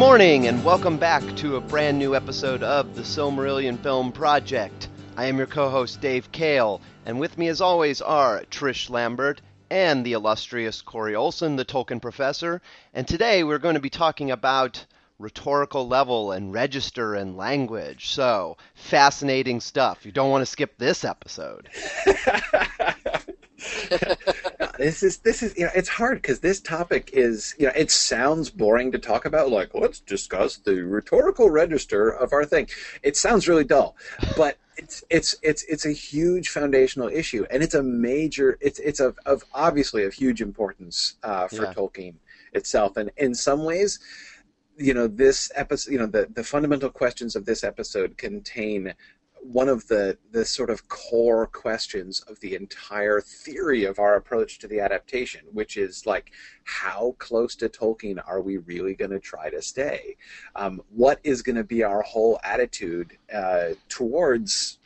Good morning, and welcome back to a brand new episode of the Silmarillion Film Project. I am your co host, Dave Kale, and with me, as always, are Trish Lambert and the illustrious Corey Olsen, the Tolkien professor. And today we're going to be talking about rhetorical level and register and language. So, fascinating stuff. You don't want to skip this episode. this is this is you know it's hard because this topic is you know it sounds boring to talk about like let's discuss the rhetorical register of our thing it sounds really dull but it's it's it's it's a huge foundational issue and it's a major it's it's of, of obviously of huge importance uh, for Yeah. Tolkien itself and in some ways you know this episode you know the the fundamental questions of this episode contain one of the the sort of core questions of the entire theory of our approach to the adaptation, which is like, how close to Tolkien are we really going to try to stay? Um, what is going to be our whole attitude uh, towards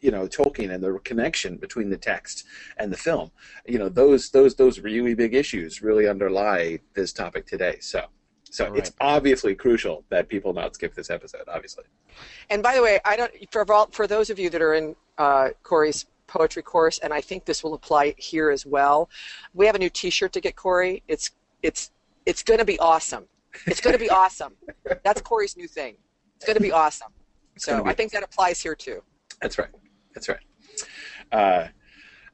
you know Tolkien and the connection between the text and the film? You know those those those really big issues really underlie this topic today. So. So Right. it's obviously crucial that people not skip this episode. Obviously, And by the way, I don't for all, for those of you that are in uh, Corey's poetry course, and I think this will apply here as well. We have a new T-shirt to get Corey. It's it's it's going to be awesome. It's going to be awesome. That's Corey's new thing. It's going to be awesome. So be I think that applies here too. That's right. That's right. Uh,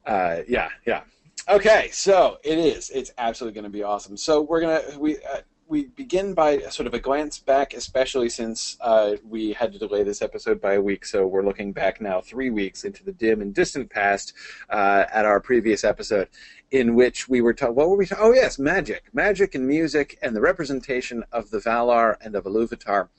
uh, yeah, yeah. Okay, so it is. It's absolutely going to be awesome. So we're gonna we uh, we begin by sort of a glance back, especially since uh, we had to delay this episode by a week. So we're looking back now three weeks into the dim and distant past uh, at our previous episode, in which we were talking. What were we? Oh yes, magic, magic and music, and the representation of the Valar and of Iluvatar.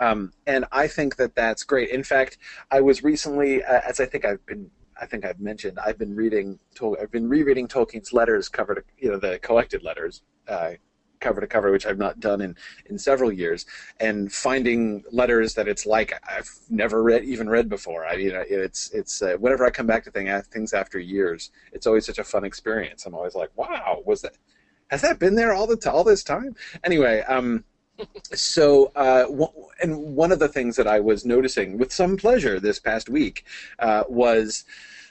Um, and I think that that's great. In fact, I was recently, uh, as I think I've been, I think I've mentioned, I've been reading, I've been rereading Tolkien's letters cover to, you know, the collected letters, uh, cover to cover, which I've not done in, in several years, and finding letters that it's like I've never read, even read before. I, you know, it's, it's, uh, whenever I come back to thing, things after years, it's always such a fun experience. I'm always like, wow, was that, has that been there all the all this time? Anyway, um, so uh, w- and one of the things that I was noticing with some pleasure this past week uh, was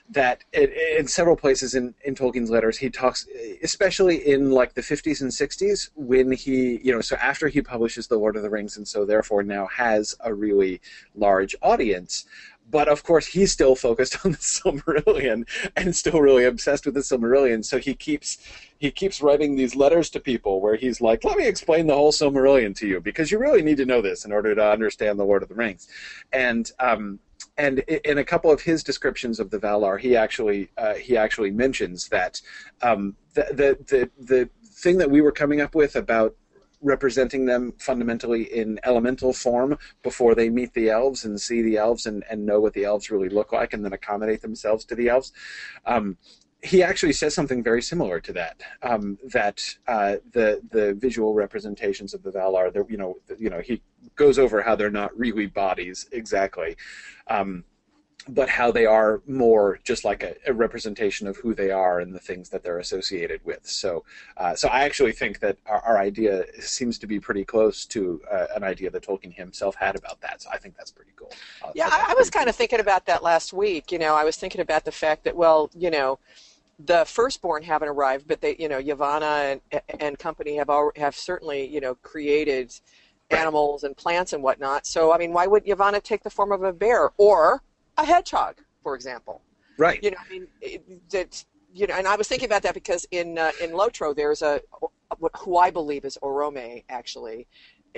that it, in several places in, in Tolkien's letters he talks, especially in like the 50s and 60s, when he you know so after he publishes the Lord of the Rings and so therefore now has a really large audience. But of course, he's still focused on the Silmarillion and still really obsessed with the Silmarillion. So he keeps he keeps writing these letters to people where he's like, "Let me explain the whole Silmarillion to you because you really need to know this in order to understand the Lord of the Rings." And um, and in a couple of his descriptions of the Valar, he actually uh, he actually mentions that um, the, the the the thing that we were coming up with about representing them fundamentally in elemental form before they meet the elves and see the elves and, and know what the elves really look like and then accommodate themselves to the elves. Um, he actually says something very similar to that. Um, that uh, the the visual representations of the Valar, you know, you know, he goes over how they're not really bodies exactly, um, but how they are more just like a, a representation of who they are and the things that they're associated with. So, uh, so I actually think that our, our idea seems to be pretty close to uh, an idea that Tolkien himself had about that. So I think that's pretty cool. Uh, Yeah, I, I was kind of thinking about that last week. You know, I was thinking about the fact that, well, you know, the firstborn haven't arrived, but they, you know, Yavanna and, and company have al- have certainly, you know, created animals and plants and whatnot. So, I mean, why would Yavanna take the form of a bear or a hedgehog, for example? right. You know, I mean, that you know, and I was thinking about that because in uh, in Lotro there's a what who I believe is Orome actually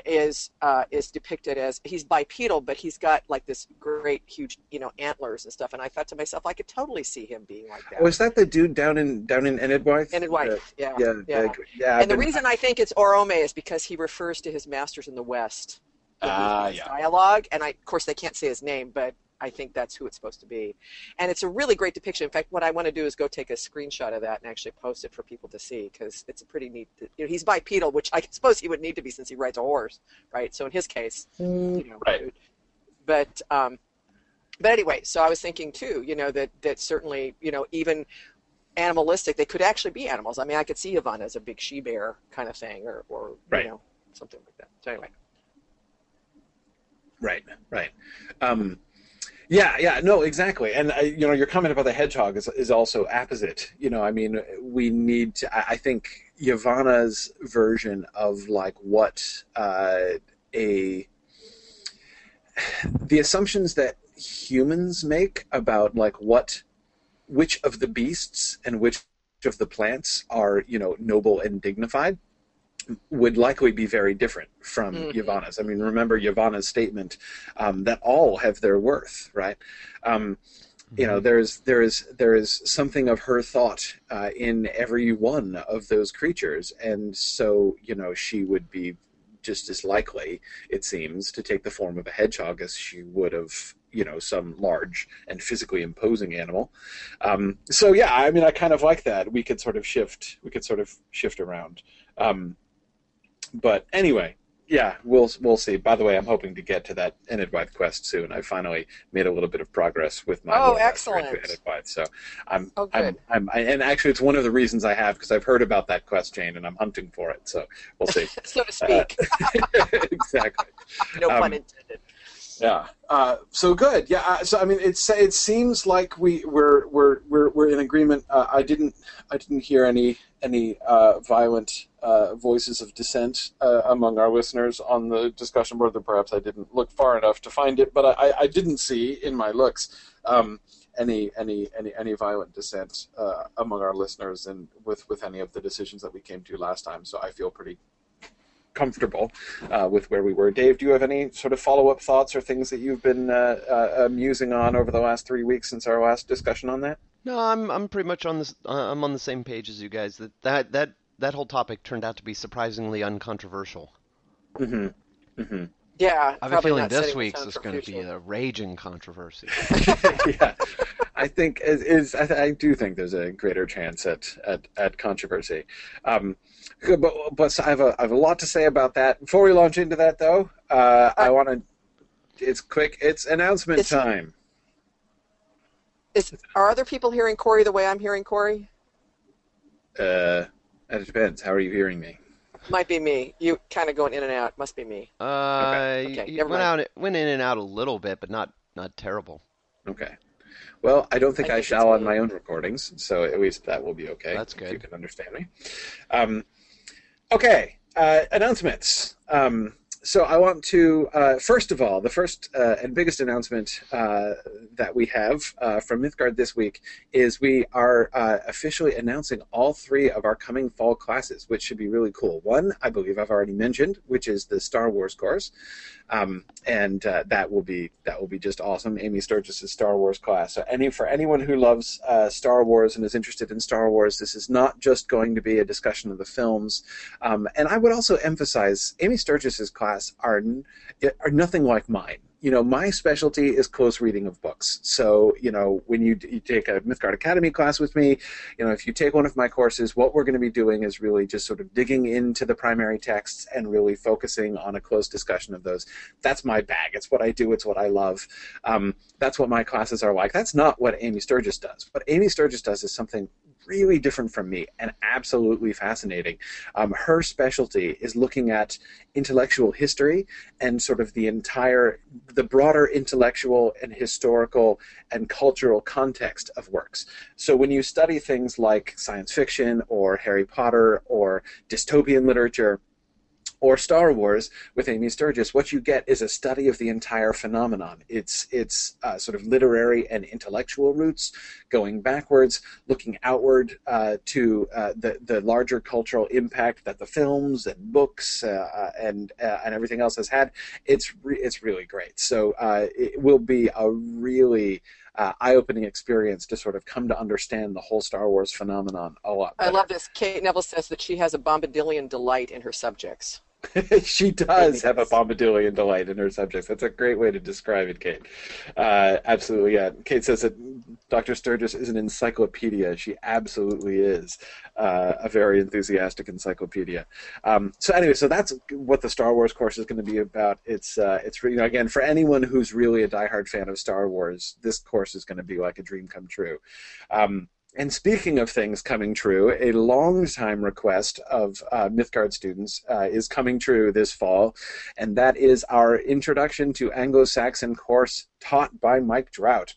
is uh, is depicted as he's bipedal, but he's got like this great huge you know antlers and stuff. And I thought to myself, I could totally see him being like that. Was that the dude down in down in Enedwaith? and in white, Uh, yeah, yeah, yeah. yeah, yeah. And the reason I think it's Orome is because he refers to his masters in the West. in Ah, his yeah. Dialogue, and I, of course, they can't say his name, but I think that's who it's supposed to be. And it's a really great depiction. In fact, what I want to do is go take a screenshot of that and actually post it for people to see because it's a pretty neat. You know, he's bipedal, which I suppose he would need to be since he rides a horse, right? So in his case, you know, Right. But um, but anyway, so I was thinking too, you know, that that certainly, you know, even animalistic, they could actually be animals. I mean, I could see Yavanna as a big she bear kind of thing, or or Right. you know, something like that. So anyway. Right, right. Um, yeah, yeah, no, exactly. And uh, you know, your comment about the hedgehog is is also apposite. You know, I mean, we need to. I, I think Yavanna's version of like what uh, a the assumptions that humans make about like what which of the beasts and which of the plants are you know noble and dignified would likely be very different from mm-hmm. Yavanna's. I mean, remember Yavanna's statement um, that all have their worth, right? Um, you know, mm-hmm. there's there is there is something of her thought uh, in every one of those creatures, and so you know she would be just as likely, it seems, to take the form of a hedgehog as she would of you know some large and physically imposing animal. Um, so yeah, I mean, I kind of like that. We could sort of shift. We could sort of shift around. Um, but anyway, yeah, we'll we'll see. By the way, I'm hoping to get to that Enedwaith quest soon. I finally made a little bit of progress with my oh, excellent Enedwaith. So I'm, oh, I'm, I'm, I, and actually, it's one of the reasons I have because I've heard about that quest chain and I'm hunting for it. So we'll see, so to speak. Uh, exactly. no um, pun intended. Yeah. Uh, so good. Yeah. Uh, so I mean, it's it seems like we we're we're we're, we're in agreement. Uh, I didn't I didn't hear any any uh, violent uh, voices of dissent among our listeners on the discussion board. That perhaps I didn't look far enough to find it, but I, I didn't see in my looks um, any any any any violent dissent among our listeners and with with any of the decisions that we came to last time. So I feel pretty comfortable uh, with where we were. Dave, do you have any sort of follow up thoughts or things that you've been uh, uh, musing on over the last three weeks since our last discussion on that? No, I'm I'm pretty much on this. Uh, I'm on the same page as you guys. That that that that whole topic turned out to be surprisingly uncontroversial. Mm-hmm. Mm-hmm. Yeah, I have a feeling this week's is going to be a raging controversy. yeah, I think is, is I, th- I, do think there's a greater chance at at, at controversy. Um, but but I have a I have a lot to say about that. Before we launch into that, though, uh, I want to. It's quick. It's announcement it's, time. Is are other people hearing Corey the way I'm hearing Corey? Uh, it depends. How are you hearing me? Might be me. You kind of going in and out. Must be me. Uh, okay. okay. went out, went in and out a little bit, but not not terrible. Okay. Well, I don't think I, I think shall on my own recordings, so at least that will be okay. That's good. you can understand me. Um, okay. Uh, announcements. Um, so I want to uh, first of all, the first uh, and biggest announcement uh, that we have uh, from Mythgard this week is we are uh, officially announcing all three of our coming fall classes, which should be really cool. One, I believe I've already mentioned, which is the Star Wars course, um, and uh, that will be that will be just awesome. Amy Sturgis's Star Wars class. So any for anyone who loves Star Wars and is interested in Star Wars, this is not just going to be a discussion of the films. Um, and I would also emphasize Amy Sturgis's class class are are nothing like mine. You know, my specialty is close reading of books. So, you know, when you, you take a Mythgard Academy class with me, you know, if you take one of my courses, what we're going to be doing is really just sort of digging into the primary texts and really focusing on a close discussion of those. That's my bag. It's what I do. It's what I love. Um, that's what my classes are like. That's not what Amy Sturgis does. What Amy Sturgis does is something really different from me and absolutely fascinating. Um, her specialty is looking at intellectual history and sort of the entire, the broader intellectual and historical and cultural context of works. So when you study things like science fiction or Harry Potter or dystopian literature, or Star Wars with Amy Sturgis, what you get is a study of the entire phenomenon. It's it's uh, sort of literary and intellectual roots, going backwards, looking outward uh, to uh, the the larger cultural impact that the films and books uh, uh, and uh, and everything else has had. It's re- it's really great. So it will be a really uh, eye-opening experience to sort of come to understand the whole Star Wars phenomenon a lot. Better. I love this. Kate Neville says that she has a Bombadilian delight in her subjects. she does have a Bombadilian delight in her subjects. That's a great way to describe it, Kate. Uh, absolutely, yeah. Kate says that Dr. Sturgis is an encyclopedia. She absolutely is uh, a very enthusiastic encyclopedia. Um, so anyway, so that's what the Star Wars course is going to be about. It's uh, it's you know again for anyone who's really a diehard fan of Star Wars, this course is going to be like a dream come true. Um, and speaking of things coming true, a long-time request of uh, Mythgard students uh, is coming true this fall, and that is our Introduction to Anglo-Saxon course taught by Mike Drout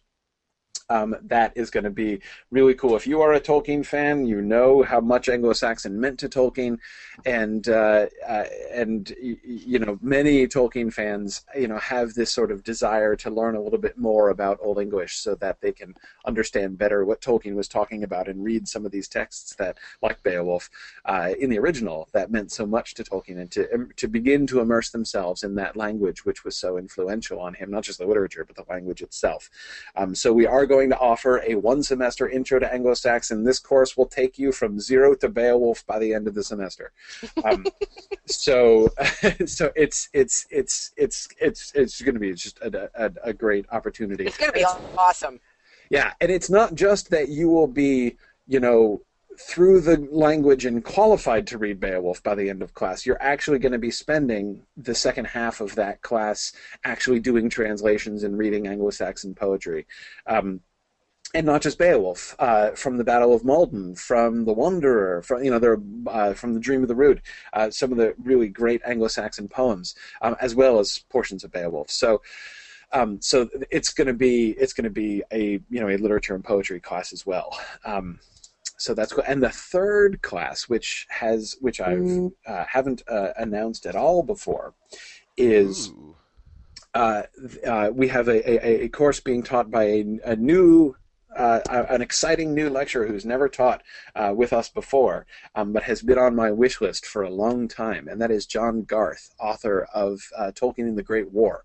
um, that is going to be really cool. If you are a Tolkien fan, you know how much Anglo-Saxon meant to Tolkien, and uh, uh, and you know many Tolkien fans, you know, have this sort of desire to learn a little bit more about Old English so that they can understand better what Tolkien was talking about and read some of these texts that, like Beowulf, uh, in the original, that meant so much to Tolkien, and to um, to begin to immerse themselves in that language which was so influential on him, not just the literature but the language itself. Um, so we are going to offer a one semester intro to Anglo Saxon. This course will take you from zero to Beowulf by the end of the semester. Um, so, so it's it's it's it's it's it's going to be just a, a, a great opportunity. It's going to be awesome. Yeah, and it's not just that you will be, you know, through the language and qualified to read Beowulf by the end of class, you're actually going to be spending the second half of that class actually doing translations and reading Anglo-Saxon poetry. Um, and not just Beowulf, uh, from the Battle of Maldon, from the Wanderer, from you know, there, uh, from the Dream of the Rood, uh, some of the really great Anglo-Saxon poems, um, as well as portions of Beowulf. So, um, so it's going to be it's going to be a you know a literature and poetry class as well. Um, so that's cool. And the third class, which has which I mm. Uh, haven't uh, announced at all before, is. Uh, uh, we have a, a, a, course being taught by a, a new uh, an exciting new lecturer who's never taught uh, with us before, um, but has been on my wish list for a long time, and that is John Garth, author of uh, Tolkien in the Great War.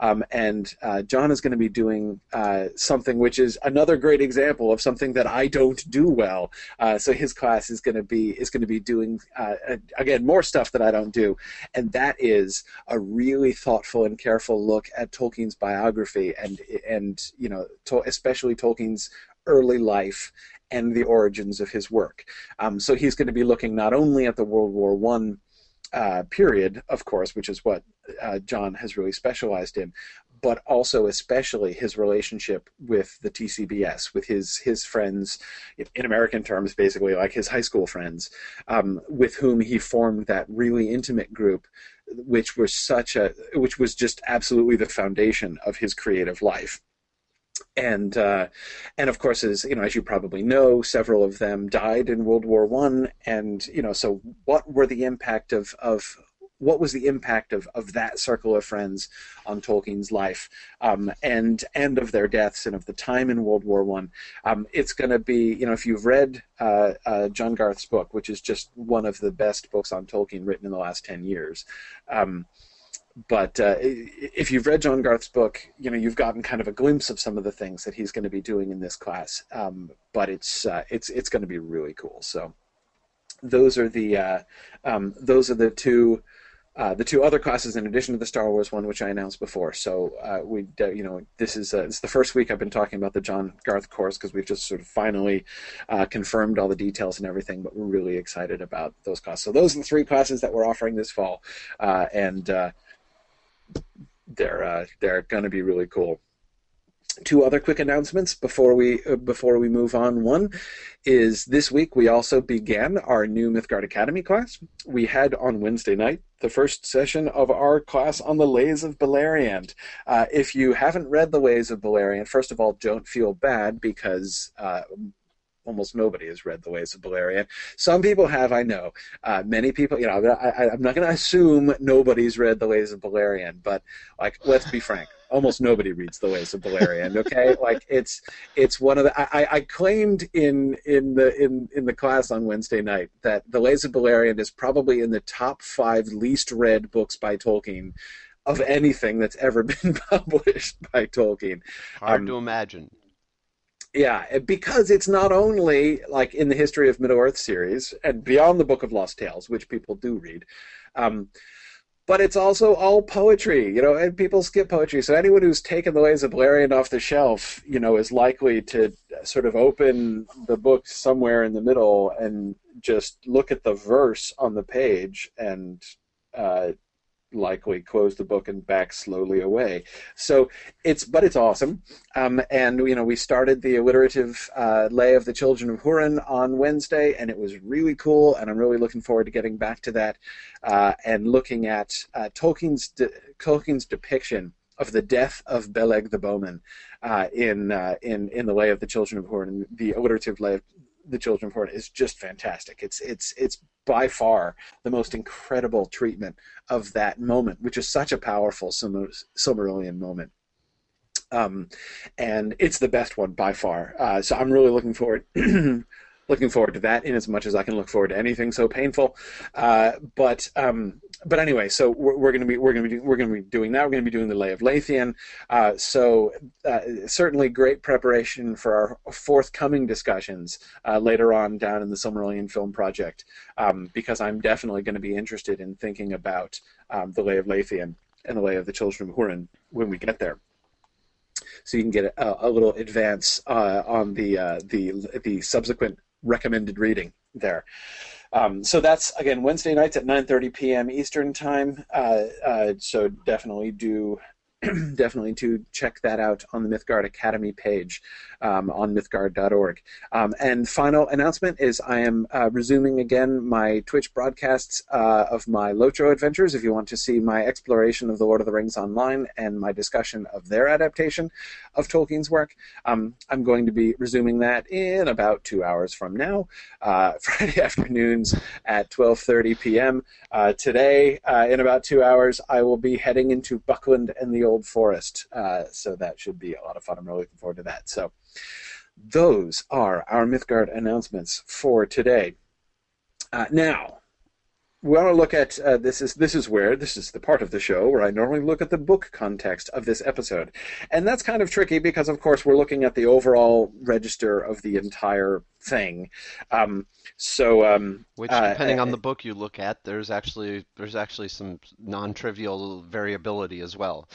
Um, and uh, John is going to be doing uh, something which is another great example of something that I don't do well. Uh, so his class is going to be is going to be doing uh, again more stuff that I don't do, and that is a really thoughtful and careful look at Tolkien's biography and and you know to, especially Tolkien's early life and the origins of his work. Um, so he's going to be looking not only at the World War One uh, period, of course, which is what uh, John has really specialized in, but also especially his relationship with the TCBS, with his his friends, in American terms, basically like his high school friends, um, with whom he formed that really intimate group, which was such a which was just absolutely the foundation of his creative life and uh, and of course, as you know, as you probably know, several of them died in World War One, and you know, so what were the impact of of what was the impact of, of that circle of friends on Tolkien's life um, and and of their deaths and of the time in World War One? Um, it's going to be you know if you've read uh, uh, John Garth's book, which is just one of the best books on Tolkien written in the last ten years. Um, but uh, if you've read John Garth's book, you know you've gotten kind of a glimpse of some of the things that he's going to be doing in this class. Um, but it's uh, it's it's going to be really cool. So those are the uh, um, those are the two. Uh, the two other classes, in addition to the Star Wars one, which I announced before, so uh, we, you know, this is uh, it's the first week I've been talking about the John Garth course because we've just sort of finally confirmed all the details and everything. But we're really excited about those classes. So those are the three classes that we're offering this fall, and they're uh, they're going to be really cool. Two other quick announcements before we uh, before we move on. One is this week we also began our new Mythgard Academy class. We had on Wednesday night the first session of our class on the Lays of Beleriand. Uh, if you haven't read the Lays of Beleriand, first of all, don't feel bad because uh, almost nobody has read The Lays of Beleriand. Some people have, I know. Uh, many people, you know, I, am not going to assume nobody's read The Lays of Beleriand, but like, let's be frank. Almost nobody reads The Lays of Beleriand. Okay, like it's it's one of the. I, I claimed in in the in in the class on Wednesday night that The Lays of Beleriand is probably in the top five least read books by Tolkien of anything that's ever been published by Tolkien. Hard um, to imagine. Yeah, because it's not only like in the history of Middle Earth series and beyond the Book of Lost Tales, which people do read, um, but it's also all poetry, you know, and people skip poetry. So anyone who's taken the Lays of Beleriand off the shelf, you know, is likely to sort of open the book somewhere in the middle and just look at the verse on the page and uh, likely close the book and back slowly away. So it's, but it's awesome. Um, and you know, we started the alliterative uh, lay of the Children of Hurin on Wednesday, and it was really cool. And I'm really looking forward to getting back to that uh, and looking at uh, Tolkien's de- Tolkien's depiction of the death of Beleg the bowman uh, in uh, in in the lay of the Children of Hurin, the alliterative lay of the Children of Hurin is just fantastic. It's it's it's by far the most incredible treatment of that moment, which is such a powerful Silmarillion moment. Um, and it's the best one by far. Uh, so I'm really looking forward looking forward to that in as much as I can look forward to anything so painful. Uh, but um, but anyway, so we're, we're going to be we're going to be we're going to be doing that. We're going to be doing the Lay of Leithian. Uh, so uh, certainly great preparation for our forthcoming discussions uh, later on down in the Silmarillion Film Project, um, because I'm definitely going to be interested in thinking about um, the Lay of Leithian and the Lay of the Children of Hurin when we get there so you can get a, a little advance uh, on the uh, the the subsequent recommended reading there. Um, so that's again Wednesday nights at 9:30 p.m. Eastern time. Uh, uh, so definitely do definitely to check that out on the Mythgard Academy page um, on mythgard.org. Um, and final announcement is I am uh, resuming again my Twitch broadcasts uh, of my Lotro adventures. If you want to see my exploration of the Lord of the Rings online and my discussion of their adaptation of Tolkien's work, um, I'm going to be resuming that in about two hours from now, uh, Friday afternoons at 12:30 p.m. Uh, today, uh, in about two hours, I will be heading into Buckland and the Old Forest, uh, so that should be a lot of fun. I'm really looking forward to that. So. Those are our Mythgard announcements for today. Uh, now, we want to look at uh, this is this is where this is the part of the show where I normally look at the book context of this episode, and that's kind of tricky because of course we're looking at the overall register of the entire thing. Um, so, um, which depending uh, on the book you look at, there's actually there's actually some non-trivial variability as well.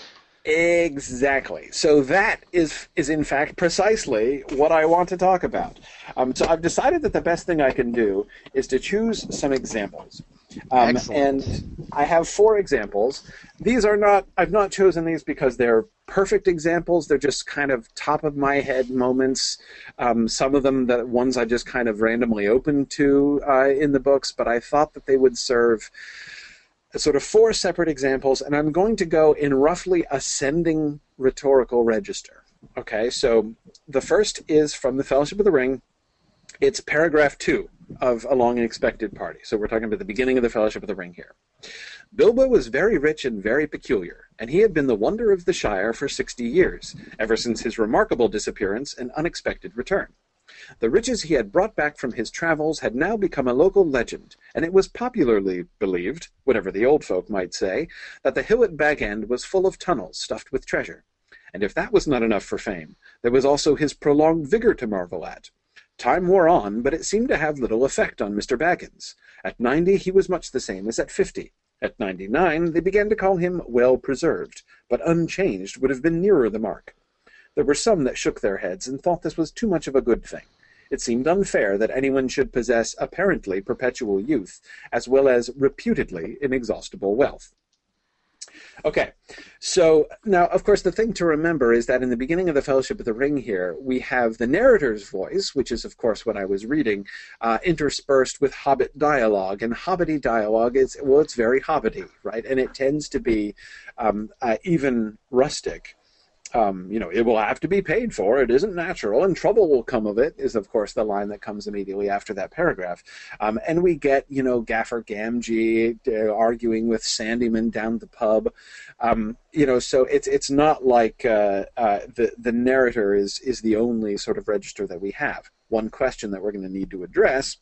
Exactly. So that is is in fact precisely what I want to talk about. Um, so I've decided that the best thing I can do is to choose some examples. Um, and I have four examples. These are not I've not chosen these because they're perfect examples. They're just kind of top of my head moments. Um, some of them the ones I just kind of randomly opened to uh, in the books, but I thought that they would serve sort of four separate examples, and I'm going to go in roughly ascending rhetorical register. Okay, so the first is from the Fellowship of the Ring. It's paragraph two of A Long and Expected Party. So we're talking about the beginning of the Fellowship of the Ring here. Bilbo was very rich and very peculiar, and he had been the wonder of the Shire for sixty years, ever since his remarkable disappearance and unexpected return. The riches he had brought back from his travels had now become a local legend, and it was popularly believed, whatever the old folk might say, that the hill at Bag End was full of tunnels stuffed with treasure. And if that was not enough for fame, there was also his prolonged vigor to marvel at. Time wore on, but it seemed to have little effect on Mr. Baggins. At ninety he was much the same as at fifty. At ninety nine they began to call him well preserved, but unchanged would have been nearer the mark. There were some that shook their heads and thought this was too much of a good thing. It seemed unfair that anyone should possess apparently perpetual youth, as well as reputedly inexhaustible wealth. Okay, so now, of course, the thing to remember is that in the beginning of the Fellowship of the Ring here, we have the narrator's voice, which is, of course, what I was reading, uh, interspersed with Hobbit dialogue. And Hobbity dialogue is, well, it's very Hobbity, right? And it tends to be um, uh, even rustic um, you know, it will have to be paid for. It isn't natural, and trouble will come of it. Is of course the line that comes immediately after that paragraph, um, and we get you know Gaffer Gamgee uh, arguing with Sandyman down the pub. Um, you know, so it's it's not like uh, uh, the the narrator is is the only sort of register that we have. One question that we're going to need to address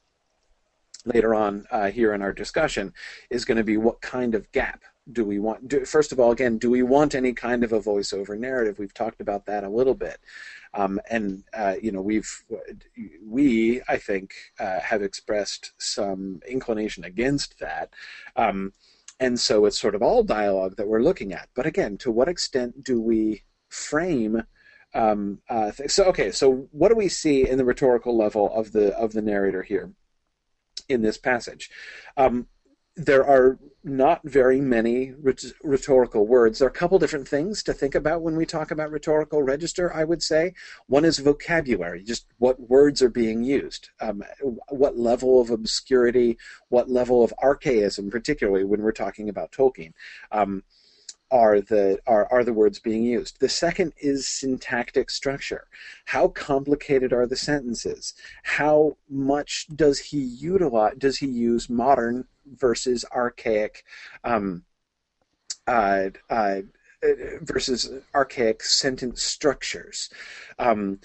later on uh, here in our discussion is going to be what kind of gap do we want do, first of all again do we want any kind of a voiceover narrative? We've talked about that a little bit. Um, and uh, you know we've we i think uh, have expressed some inclination against that. Um, and so it's sort of all dialogue that we're looking at. But again to what extent do we frame um, uh, so okay so what do we see in the rhetorical level of the of the narrator here in this passage um, there are not very many rhetorical words. There are a couple different things to think about when we talk about rhetorical register, I would say. One is vocabulary, just what words are being used, um, what level of obscurity, what level of archaism, particularly when we're talking about Tolkien. Um, are the are, are the words being used. The second is syntactic structure. How complicated are the sentences? How much does he utilize does he use modern versus archaic um, uh, uh, versus archaic sentence structures? Um,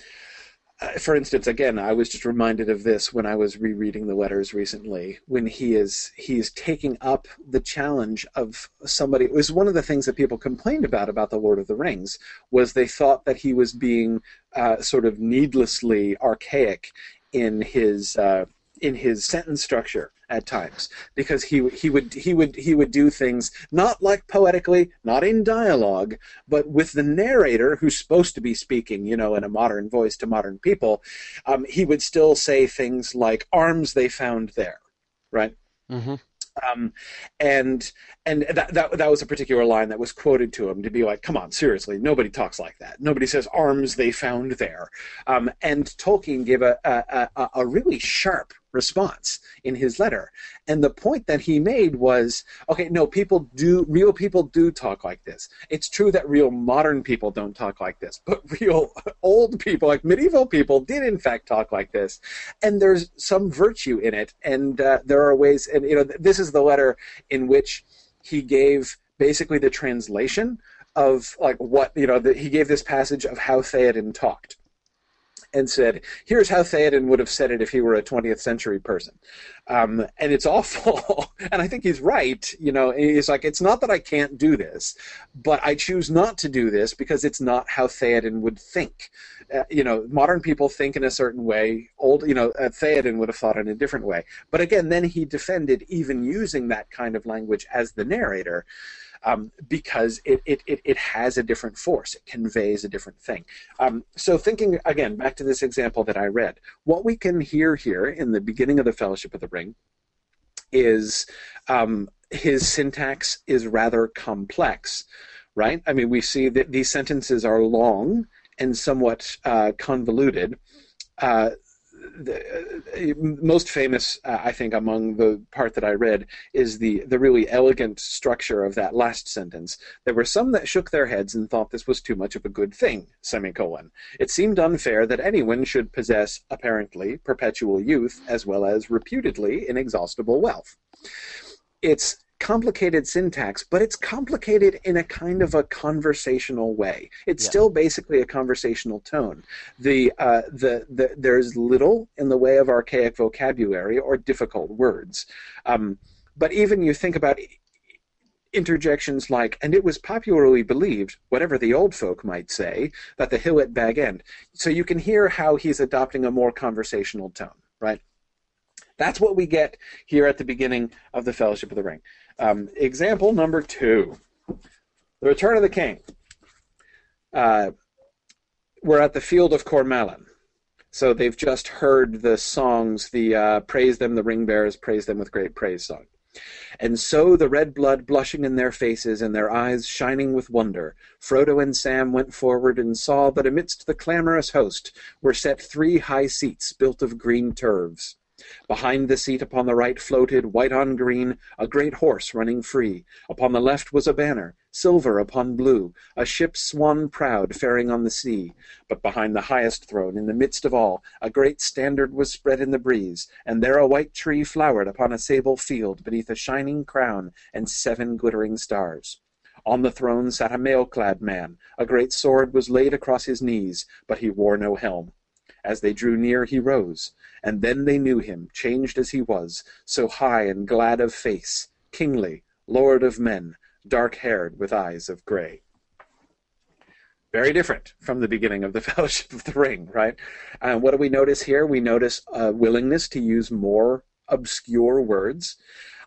for instance, again, I was just reminded of this when I was rereading the letters recently. When he is he is taking up the challenge of somebody. It was one of the things that people complained about about the Lord of the Rings was they thought that he was being uh, sort of needlessly archaic in his uh, in his sentence structure at times because he he would he would he would do things not like poetically, not in dialogue, but with the narrator who's supposed to be speaking, you know, in a modern voice to modern people. Um, he would still say things like "arms they found there," right? Mm-hmm. Um, and and that, that that was a particular line that was quoted to him to be like, "Come on, seriously, nobody talks like that. Nobody says arms they found there." Um, and Tolkien gave a, a, a, a really sharp response in his letter. And the point that he made was okay, no, people do, real people do talk like this. It's true that real modern people don't talk like this, but real old people, like medieval people, did in fact talk like this. And there's some virtue in it. And uh, there are ways, and you know, this is the letter in which he gave basically the translation of like what, you know, the, he gave this passage of how Theoden talked and said, "Here's how Theoden would have said it if he were a 20th century person," um, and it's awful. and I think he's right. You know, he's like, "It's not that I can't do this, but I choose not to do this because it's not how Theoden would think." Uh, you know, modern people think in a certain way. Old, you know, uh, Theoden would have thought in a different way. But again, then he defended even using that kind of language as the narrator um, because it, it, it, it, has a different force. It conveys a different thing. Um, so, thinking again back to this example that I read, what we can hear here in the beginning of the Fellowship of the Ring is um, his syntax is rather complex, right? I mean, we see that these sentences are long and somewhat uh, convoluted. Uh, the, uh, most famous, uh, I think, among the part that I read is the the really elegant structure of that last sentence. There were some that shook their heads and thought this was too much of a good thing. Semicolon. It seemed unfair that anyone should possess apparently perpetual youth as well as reputedly inexhaustible wealth. It's complicated syntax, but it's complicated in a kind of a conversational way. It's yeah. still basically a conversational tone. The, uh, the, the, there's little in the way of archaic vocabulary or difficult words. Um, but even you think about interjections like, and it was popularly believed, whatever the old folk might say, that the hill at Bag End. So you can hear how he's adopting a more conversational tone, right? That's what we get here at the beginning of the Fellowship of the Ring. Um, example number two The Return of the King. Uh, we're at the field of Cormallen. So they've just heard the songs, the uh, Praise Them, the Ring Bearers, Praise Them with Great Praise song. And so the red blood blushing in their faces and their eyes shining with wonder, Frodo and Sam went forward and saw that amidst the clamorous host were set three high seats built of green turves. Behind the seat upon the right floated, white on green, a great horse running free. Upon the left was a banner, silver upon blue, a ship swan proud, faring on the sea. But behind the highest throne, in the midst of all, a great standard was spread in the breeze, and there a white tree flowered upon a sable field, beneath a shining crown and seven glittering stars. On the throne sat a mail clad man. A great sword was laid across his knees, but he wore no helm. As they drew near he rose, and then they knew him, changed as he was, so high and glad of face, kingly, lord of men, dark haired with eyes of grey. Very different from the beginning of the Fellowship of the Ring, right? And what do we notice here? We notice a willingness to use more obscure words.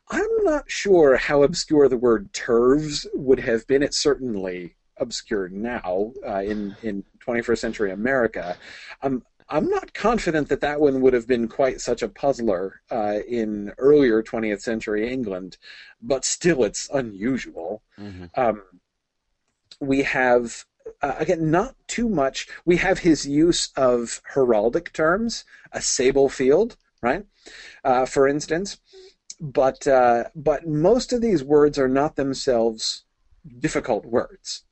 I'm not sure how obscure the word turves would have been. It's certainly obscure now uh, in in 21st century America. Um, I'm not confident that that one would have been quite such a puzzler uh, in earlier 20th century England, but still it's unusual. Mm-hmm. Um, we have uh, again, not too much. We have his use of heraldic terms, a sable field, right? Uh, for instance, but uh, but most of these words are not themselves difficult words.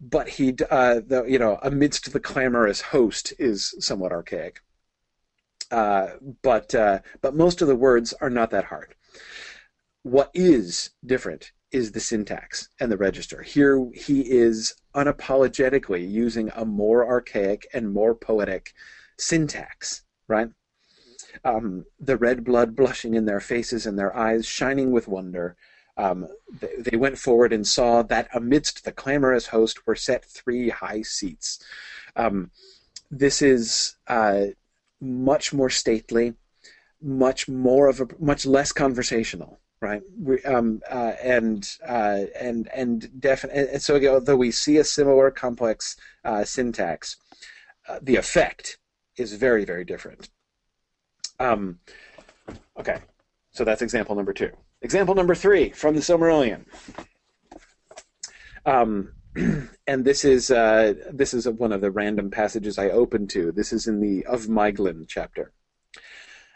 But he, uh, the you know, amidst the clamorous host is somewhat archaic. Uh, but uh, but most of the words are not that hard. What is different is the syntax and the register. Here he is unapologetically using a more archaic and more poetic syntax, right? Um, the red blood blushing in their faces and their eyes shining with wonder. Um, they, went forward and saw that amidst the clamorous host were set three high seats. Um, this is uh, much more stately, much more of a much less conversational right? We, um, uh, and uh, and and definitely, and so although we see a similar complex uh, syntax, uh, the effect is very very different. Um, okay, so that's example number two. Example number three from the Silmarillion. Um, and this is uh, this is one of the random passages I opened to. This is in the of Maeglin chapter.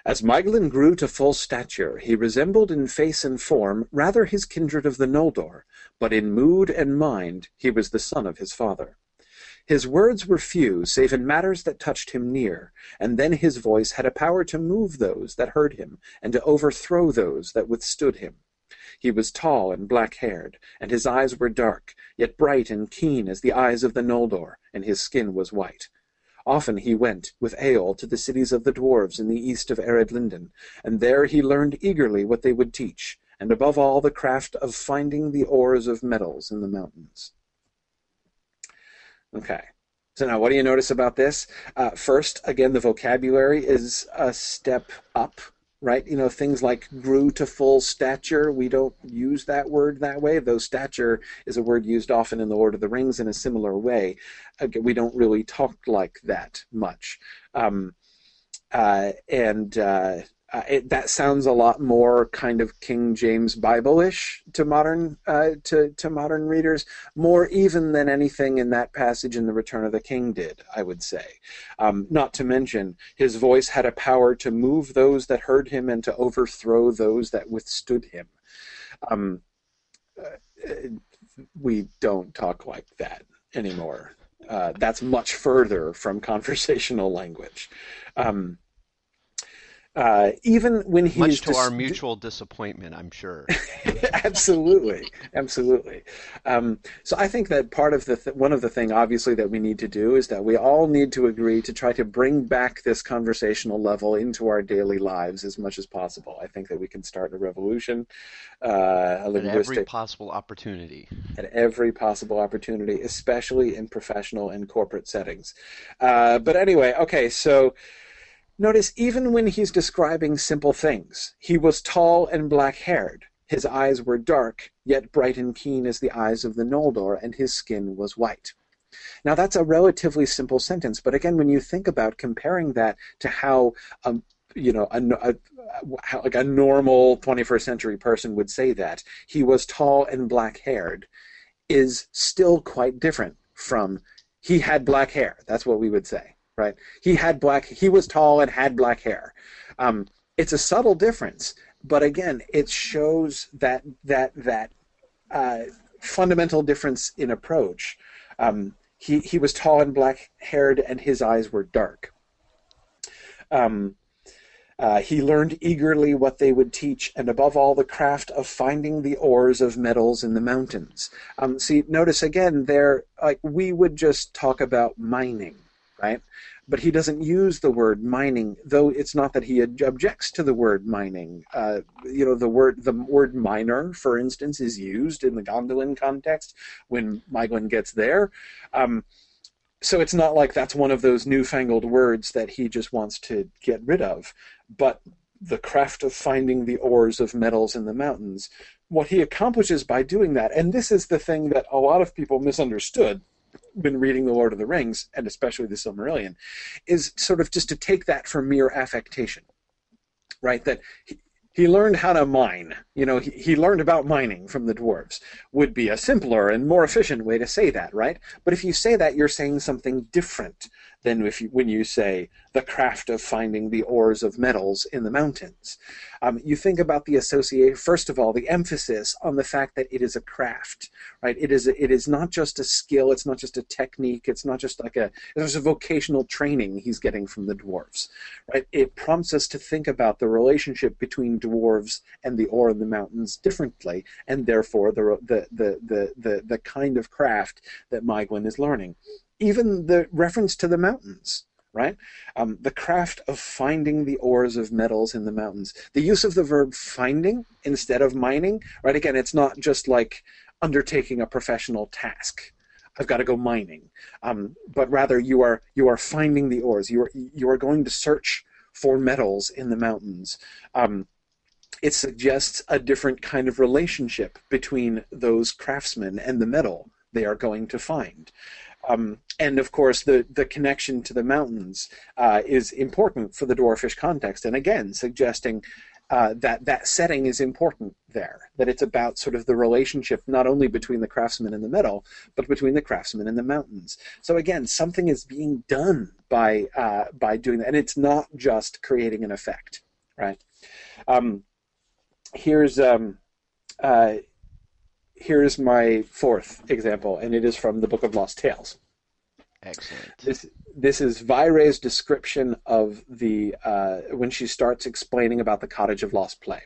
As Maeglin grew to full stature, he resembled in face and form rather his kindred of the Noldor, but in mood and mind he was the son of his father. His words were few, save in matters that touched him near, and then his voice had a power to move those that heard him, and to overthrow those that withstood him. He was tall and black-haired, and his eyes were dark, yet bright and keen as the eyes of the Noldor, and his skin was white. Often he went, with Eöl, to the cities of the dwarves in the east of Ered Lindon, and there he learned eagerly what they would teach, and above all the craft of finding the ores of metals in the mountains. Okay. So now, what do you notice about this? Uh, first, again, the vocabulary is a step up right? You know, things like grew to full stature, we don't use that word that way, though stature is a word used often in the Lord of the Rings in a similar way. Again, we don't really talk like that much. Um, uh, and uh, uh, it, that sounds a lot more kind of King James Bible-ish to modern uh, to to modern readers, more even than anything in that passage in the Return of the King did, I would say. Um, not to mention, his voice had a power to move those that heard him and to overthrow those that withstood him. Um, uh, we don't talk like that anymore. Uh, that's much further from conversational language. Um, uh, even when he's much to dis- our mutual disappointment, I'm sure. absolutely, absolutely. Um, so I think that part of the th- one of the thing, obviously, that we need to do is that we all need to agree to try to bring back this conversational level into our daily lives as much as possible. I think that we can start a revolution, uh, a linguistic, at every possible opportunity. At every possible opportunity, especially in professional and corporate settings. Uh, but anyway, okay, so. Notice even when he's describing simple things, he was tall and black haired. His eyes were dark, yet bright and keen as the eyes of the Noldor, and his skin was white. Now that's a relatively simple sentence, but again, when you think about comparing that to how um, you know, a, a, a, like a normal 21st century person would say that he was tall and black haired, is still quite different from he had black hair. That's what we would say right? He had black. He was tall and had black hair. Um, it's a subtle difference, but again, it shows that that that uh, fundamental difference in approach. Um, he he was tall and black haired, and his eyes were dark. Um, uh, he learned eagerly what they would teach, and above all, the craft of finding the ores of metals in the mountains. Um, see, notice again, there, like we would just talk about mining, right? But he doesn't use the word mining, though it's not that he objects to the word mining. Uh, you know, the word the word miner, for instance, is used in the Gondolin context when Maeglin gets there. Um, so it's not like that's one of those newfangled words that he just wants to get rid of. But the craft of finding the ores of metals in the mountains, what he accomplishes by doing that, and this is the thing that a lot of people misunderstood been reading the Lord of the Rings and especially the Silmarillion, is sort of just to take that for mere affectation, right? That he, he learned how to mine. You know, he, he learned about mining from the dwarves. Would be a simpler and more efficient way to say that, right? But if you say that, you're saying something different than if you, when you say the craft of finding the ores of metals in the mountains. Um, you think about the associate. First of all, the emphasis on the fact that it is a craft, right? It is it is not just a skill. It's not just a technique. It's not just like a there's a vocational training he's getting from the dwarves, right? It prompts us to think about the relationship between dwarves and the ore in the mountains differently, and therefore the the the the the, kind of craft that Maeglin is learning even the reference to the mountains, right? Um, the craft of finding the ores of metals in the mountains. The use of the verb finding instead of mining, right? Again, it's not just like undertaking a professional task. I've got to go mining, um, but rather you are you are finding the ores. You are you are going to search for metals in the mountains. Um, it suggests a different kind of relationship between those craftsmen and the metal they are going to find. Um, and of course, the, the connection to the mountains uh, is important for the dwarfish context, and again, suggesting uh, that that setting is important there. That it's about sort of the relationship not only between the craftsman and the metal, but between the craftsman and the mountains. So again, something is being done by uh, by doing that, and it's not just creating an effect, right? Um, here's um, uh, here's my fourth example, and it is from the Book of Lost Tales. Excellent. This this is Vairë's description of the uh, when she starts explaining about the cottage of lost play.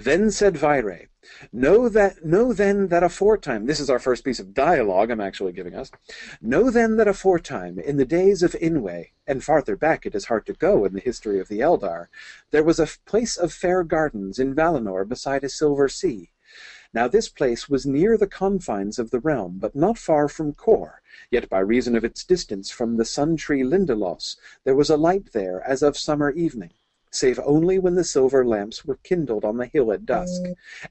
Then said Vairë, Know that know then that aforetime this is our first piece of dialogue I'm actually giving us. Know then that aforetime, in the days of Inwe, and farther back it is hard to go in the history of the Eldar, there was a place of fair gardens in Valinor beside a silver sea, now this place was near the confines of the realm, but not far from Kor, yet by reason of its distance from the sun tree Lindelos there was a light there as of summer evening, save only when the silver lamps were kindled on the hill at dusk,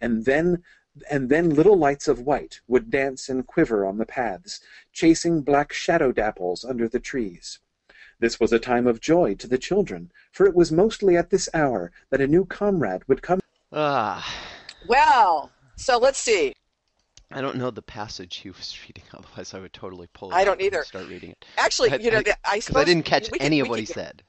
and then and then little lights of white would dance and quiver on the paths, chasing black shadow dapples under the trees. This was a time of joy to the children, for it was mostly at this hour that a new comrade would come. Ah, Well, so let's see. I don't know the passage he was reading. Otherwise, I would totally pull it. I don't and either. Start reading it. Actually, I- you know, I- the- I suppose I didn't catch we could- any of what he could get- said.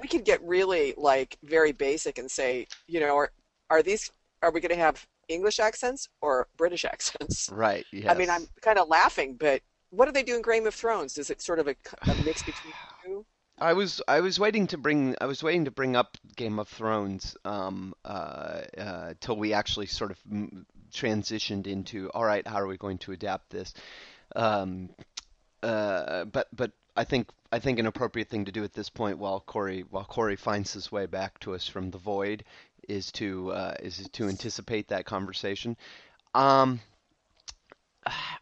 We could get really like very basic and say, you know, are, are these are we going to have English accents or British accents? Right. Yes. I mean, I'm kind of laughing, but what do they do in Game of Thrones? Is it sort of a, a mix between the two? I was I was waiting to bring I was waiting to bring up Game of Thrones um, uh, uh, till we actually sort of m- transitioned into all right how are we going to adapt this um, uh, but but I think I think an appropriate thing to do at this point while Corey while Corey finds his way back to us from the void is to uh, is to anticipate that conversation. Um,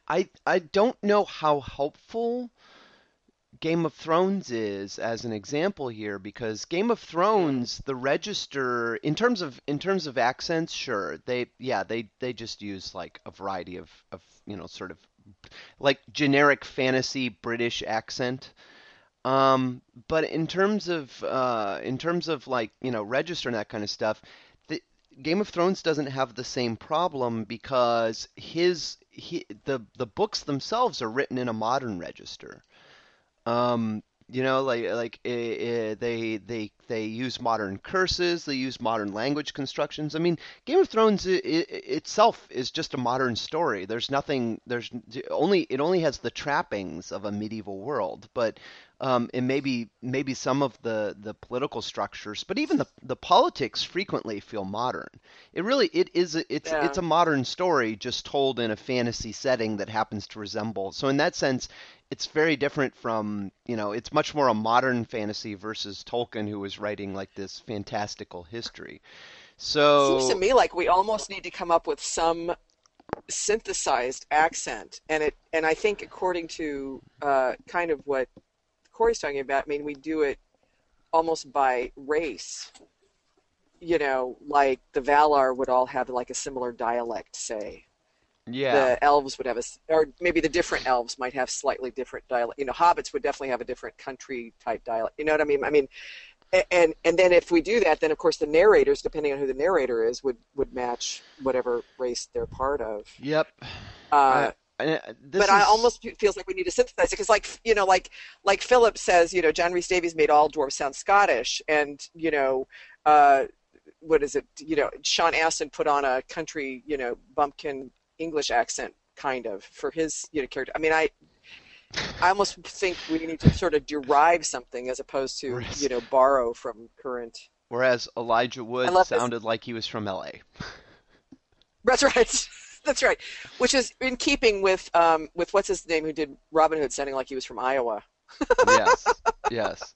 I I don't know how helpful Game of Thrones is as an example here because Game of Thrones the register in terms of in terms of accents sure they yeah they they just use like a variety of of you know sort of like generic fantasy British accent. Um but in terms of uh in terms of like you know register and that kind of stuff the Game of Thrones doesn't have the same problem because his he, the the books themselves are written in a modern register. Um, you know, like like eh, they they they use modern curses, they use modern language constructions. I mean, Game of Thrones itself is just a modern story. There's nothing. There's only it only has the trappings of a medieval world, but um, and maybe maybe some of the the political structures, but even the the politics frequently feel modern. It really it is a, it's Yeah. it's a modern story just told in a fantasy setting that happens to resemble. So in that sense, it's very different from you know it's much more a modern fantasy versus Tolkien who was writing like this fantastical history. So it Seems to me like we almost need to come up with some synthesized accent, and it and I think according to uh, kind of what Corey's talking about, I mean we do it almost by race. You know, like the Valar would all have like a similar dialect, say, Yeah. the elves would have a, or maybe the different elves might have slightly different dialect. You know, hobbits would definitely have a different country type dialect. You know what I mean? I mean, and and then if we do that, then of course the narrators, depending on who the narrator is, would would match whatever race they're part of. Yep. Uh, I- uh, but I almost feels like we need to synthesize it because, like you know, like like Philip says, you know, John Rhys Davies made all dwarves sound Scottish, and you know, uh, what is it? You know, Sean Astin put on a country, you know, bumpkin English accent, kind of for his you know character. I mean, I. I almost think we need to sort of derive something as opposed to, you know, borrow from current. Whereas Elijah Wood love this- sounded like he was from L.A. That's right. That's right. Which is in keeping with um, with what's his name who did Robin Hood, sounding like he was from Iowa. yes, yes.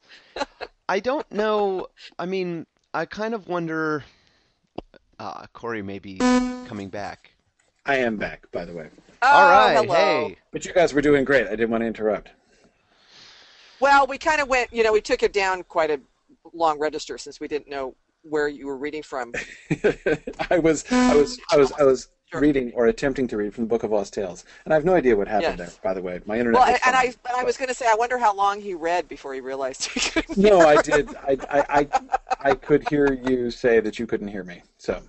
I don't know. I mean, I kind of wonder. Uh, Corey may be coming back. I am back, by the way. All Oh, right, hello. hey. But you guys were doing great. I didn't want to interrupt. Well, we kind of went, you know, we took it down quite a long register since we didn't know where you were reading from. I was, I was, I was, I was Sure. reading or attempting to read from the Book of Lost Tales, and I have no idea what happened Yes. there. By the way, my internet. Well, was and I and I was going to say, I wonder how long he read before he realized he couldn't. No, I did. I, I, I, I could hear you say that you couldn't hear me. So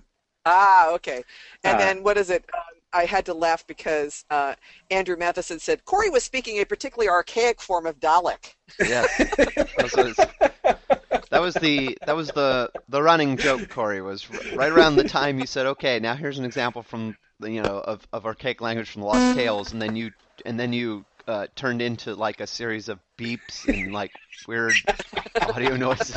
Ah, okay. And Uh, then what is it? Um, I had to laugh because uh, Andrew Matheson said Corey was speaking a particularly archaic form of Dalek. Yes, that was, the that was the the running joke. Corey was right around the time you said, "Okay, now here's an example from the, you know of, of archaic language from the Lost Tales," and then you and then you uh, turned into like a series of beeps and like weird audio noises.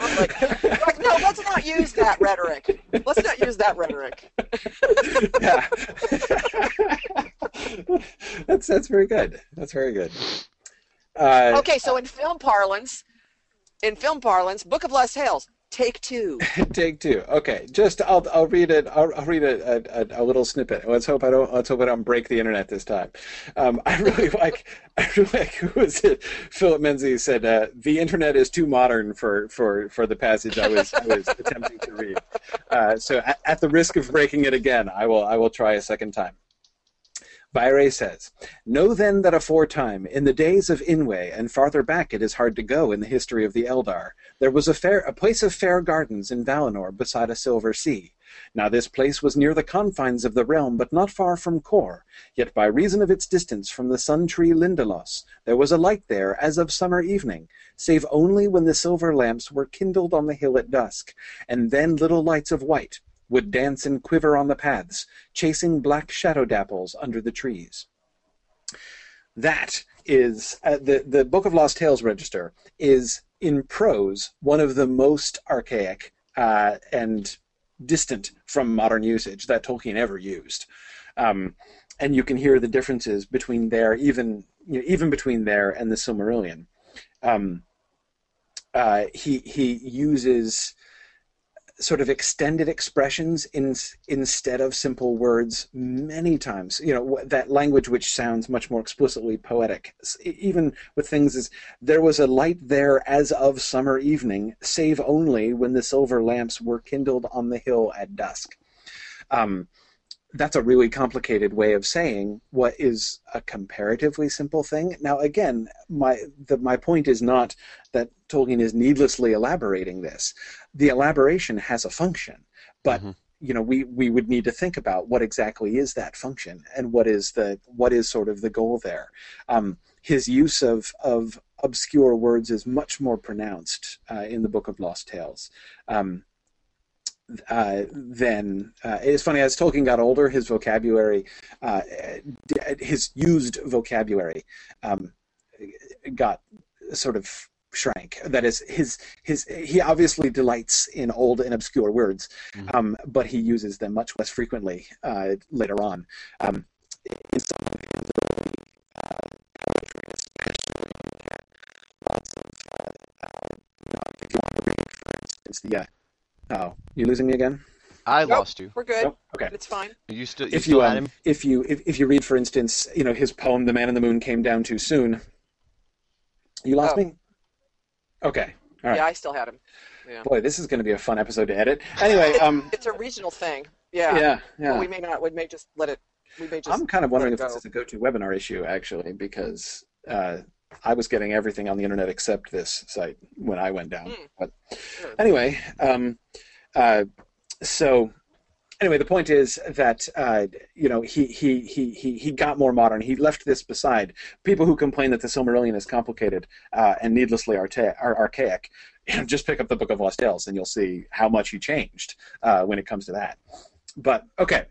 Like, like, no, let's not use that rhetoric. Let's not use that rhetoric. yeah, that's that's very good. That's very good. Uh, Okay, so in film parlance, in film parlance, Book of Lost Tales, take two. Take two. Okay, just I'll I'll read it. I'll, I'll read a, a, a little snippet. Let's hope I don't. Let's hope I don't break the internet this time. Um, I really like. I really like. Who was it? Philip Menzies said uh, the internet is too modern for for for the passage I was I was attempting to read. Uh, so at, at the risk of breaking it again, I will I will try a second time. Vairë says, Know then that aforetime, in the days of Inwe, and farther back it is hard to go in the history of the Eldar, there was a fair a place of fair gardens in Valinor beside a silver sea. Now this place was near the confines of the realm, but not far from Kor, yet by reason of its distance from the sun tree Lindelos, there was a light there as of summer evening, save only when the silver lamps were kindled on the hill at dusk, and then little lights of white would dance and quiver on the paths, chasing black shadow dapples under the trees. That is uh, the the Book of Lost Tales register is in prose one of the most archaic uh, and distant from modern usage that Tolkien ever used, um, and you can hear the differences between there, even you know, even between there and the Silmarillion. Um, uh, he he uses sort of extended expressions in, instead of simple words many times. You know, that language which sounds much more explicitly poetic. Even with things as, there was a light there as of summer evening, save only when the silver lamps were kindled on the hill at dusk. Um, that's a really complicated way of saying what is a comparatively simple thing. Now, again, my the, my point is not that Tolkien is needlessly elaborating this. The elaboration has a function, but Mhm. you know we we would need to think about what exactly is that function and what is the what is sort of the goal there. Um, his use of of obscure words is much more pronounced uh, in the Book of Lost Tales. Um, uh, then uh, it's funny as Tolkien got older, his vocabulary, uh, his used vocabulary, um, got sort of shrank. That is, his his he obviously delights in old and obscure words, Mhm. um, but he uses them much less frequently uh, later on. Um, in some of his early uh, poetry, especially, lots of. Uh, uh, you know, if you want to read, for instance, the. Oh, you losing me again? I Nope. lost you. We're good. Oh, okay. It's fine. You still you If still you at um, him? if you if, if you read, for instance, you know his poem "The Man in the Moon Came Down Too Soon." You lost Oh. me. Okay. All right. Yeah, I still had him. Yeah. Boy, this is going to be a fun episode to edit. Anyway, um, It's a regional thing. Yeah. yeah, yeah. Well, we may not. We may just let it. We may just. I'm kind of wondering if let this is a go-to webinar issue actually, because uh, I was getting everything on the internet except this site when I went down. Hmm. But anyway, um, uh, so anyway, the point is that uh, you know he, he he he he got more modern. He left this beside. People who complain that the Silmarillion is complicated uh, and needlessly archa- ar- archaic, just pick up the Book of Lost Tales and you'll see how much he changed uh, when it comes to that. But okay.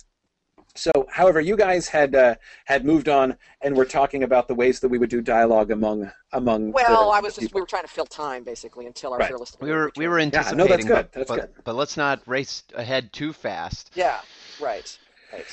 So, however, you guys had uh, had moved on, and were talking about the ways that we would do dialogue among among. Well, the I was just. people. We were trying to fill time basically until our Right. fearless. We were we were anticipating. Yeah, no, that's good. That's but, good. but let's not race ahead too fast. Yeah. Right. Right.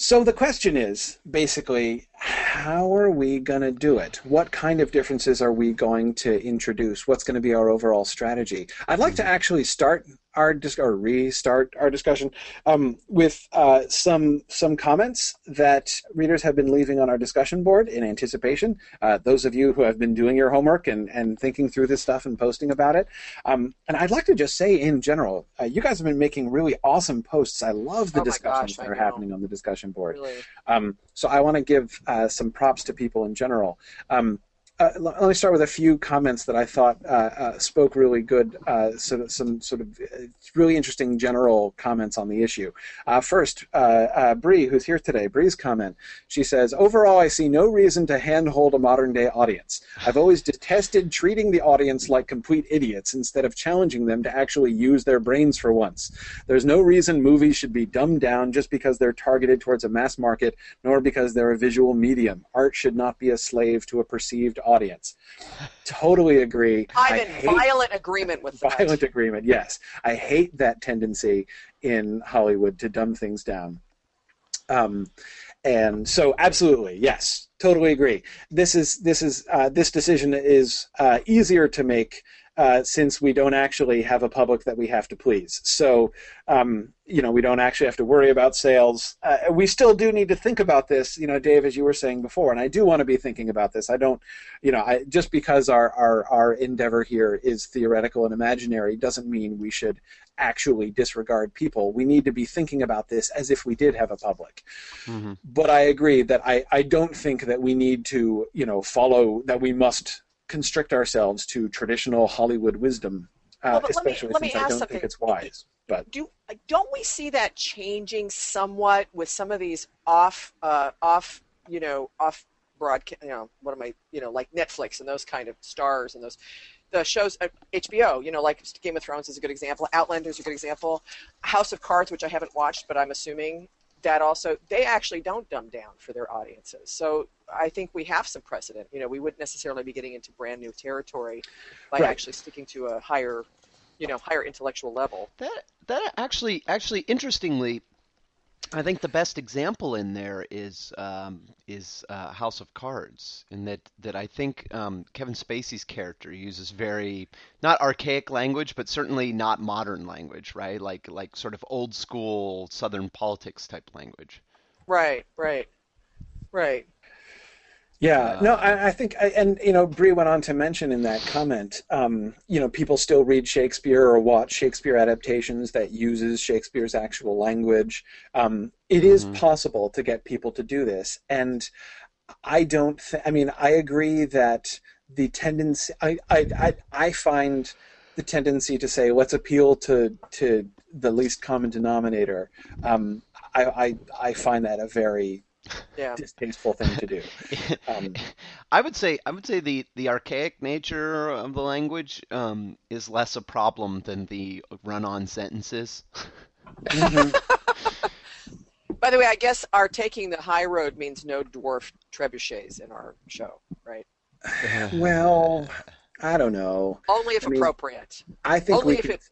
So the question is basically, how are we going to do it? What kind of differences are we going to introduce? What's going to be our overall strategy? I'd like to actually start our dis- or restart our discussion um, with uh, some some comments that readers have been leaving on our discussion board in anticipation. Uh, those of you who have been doing your homework and, and thinking through this stuff and posting about it. Um, and I'd like to just say in general, uh, you guys have been making really awesome posts. I love the Oh discussions gosh, I that are know. happening on the discussion board. Really. Um, so I want to give uh, some props to people in general. Um, uh, let me start with a few comments that I thought uh, uh, spoke really good, uh, sort of, some sort of uh, really interesting general comments on the issue. Uh, first, Bree, who's here today, Bree's comment. She says, "Overall, I see no reason to handhold a modern-day audience. I've always detested treating the audience like complete idiots instead of challenging them to actually use their brains for once. There's no reason movies should be dumbed down just because they're targeted towards a mass market, nor because they're a visual medium. Art should not be a slave to a perceived audience. Totally agree. I'm I in violent agreement with that. violent agreement. Yes, I hate that tendency in Hollywood to dumb things down. Um, and so, absolutely, yes, totally agree. This is this is uh, this decision is uh, easier to make uh, since we don't actually have a public that we have to please. So, um, you know, we don't actually have to worry about sales. Uh, we still do need to think about this, you know, Dave, as you were saying before, and I do want to be thinking about this. I don't, you know, I, just because our, our, our endeavor here is theoretical and imaginary doesn't mean we should actually disregard people. We need to be thinking about this as if we did have a public. hmm But I agree that I, I don't think that we need to, you know, follow, that we must constrict ourselves to traditional Hollywood wisdom, uh, Well, but let me- especially me since I don't something. think it's wise. But do don't we see that changing somewhat with some of these off uh, off you know off broadcast you know what am I you know like Netflix and those kind of stars and those the shows uh, HBO you know like Game of Thrones is a good example Outlander is a good example House of Cards which I haven't watched but I'm assuming that also they actually don't dumb down for their audiences. So I think we have some precedent. You know we wouldn't necessarily be getting into brand new territory by Right. actually sticking to a higher you know higher intellectual level. That that actually actually interestingly, I think the best example in there is um, is uh, House of Cards, in that that I think um, Kevin Spacey's character uses very not archaic language, but certainly not modern language, right? Like like sort of old school Southern politics type language. Right, right, right. Yeah, no, I, I think, I, and you know, Brie went on to mention in that comment, um, you know, people still read Shakespeare or watch Shakespeare adaptations that uses Shakespeare's actual language. Um, it is Mhm. possible to get people to do this, and I don't. Th- I mean, I agree that the tendency. I, I, I, I find the tendency to say let's appeal to to the least common denominator. Um, I, I, I find that a very Yeah. distasteful thing to do. Um, I would say I would say the the archaic nature of the language um, is less a problem than the run-on sentences. mhm. By the way, I guess our taking the high road means no dwarf trebuchets in our show, right? Well, I don't know. Only if I mean, appropriate. I think Only we if could, it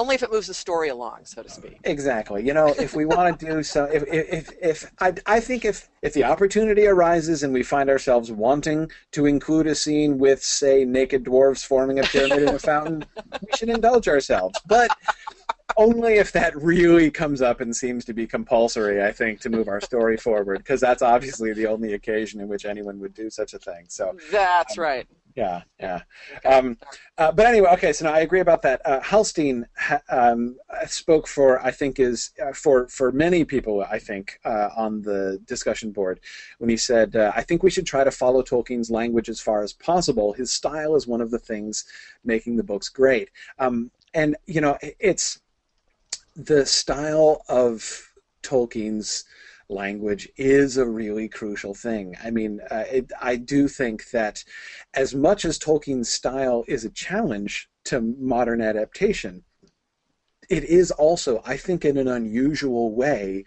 only if it moves the story along, so to speak. exactly. You know, if we want to do so, if if if, if I I think if if the opportunity arises and we find ourselves wanting to include a scene with, say, naked dwarves forming a pyramid in a fountain, we should indulge ourselves. But only if that really comes up and seems to be compulsory, I think, to move our story forward, because that's obviously the only occasion in which anyone would do such a thing. So. That's Um, right. Yeah, yeah. Um, uh, but anyway, okay. So now I agree about that. Uh, Halstein ha- um, spoke for I think is uh, for for many people I think uh, on the discussion board when he said uh, I think we should try to follow Tolkien's language as far as possible. His style is one of the things making the books great. Um, and you know, it's the style of Tolkien's language is a really crucial thing. I mean, uh, it, I do think that as much as Tolkien's style is a challenge to modern adaptation, it is also, I think, in an unusual way,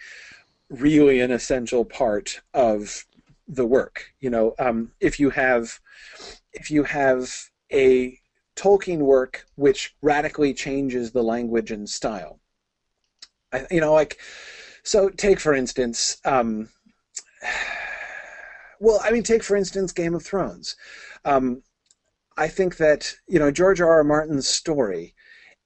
really an essential part of the work. You know, um, if you have, if you have a Tolkien work which radically changes the language and style, I, you know, like so take for instance, um, well, I mean, take for instance Game of Thrones. Um, I think that you know George R. R. Martin's story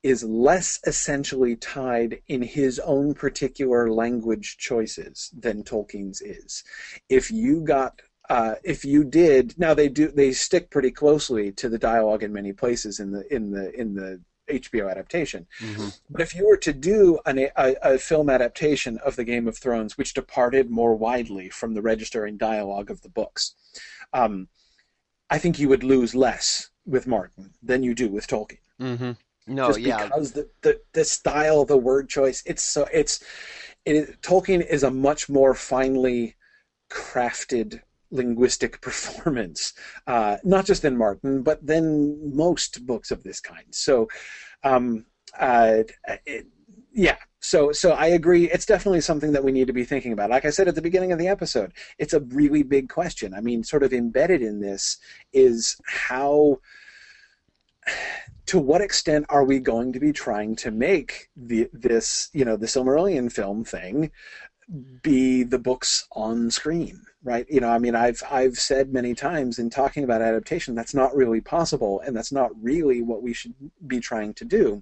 is less essentially tied in his own particular language choices than Tolkien's is. If you got uh, if you did now they do they stick pretty closely to the dialogue in many places in the in the in the HBO adaptation. Mm-hmm. But if you were to do an, a, a, film adaptation of the Game of Thrones, which departed more widely from the registering dialogue of the books, um, I think you would lose less with Martin than you do with Tolkien. Mm-hmm. No, Just yeah, because the, the the style, the word choice, it's so it's it, Tolkien is a much more finely crafted linguistic performance, uh, not just in Martin, but then most books of this kind. So, um, uh, it, yeah. So, so I agree. It's definitely something that we need to be thinking about. Like I said at the beginning of the episode, it's a really big question. I mean, sort of embedded in this is how to what extent are we going to be trying to make the this you know the Silmarillion film thing be the books on screen right? You know i mean i've i've said many times in talking about adaptation that's not really possible and that's not really what we should be trying to do.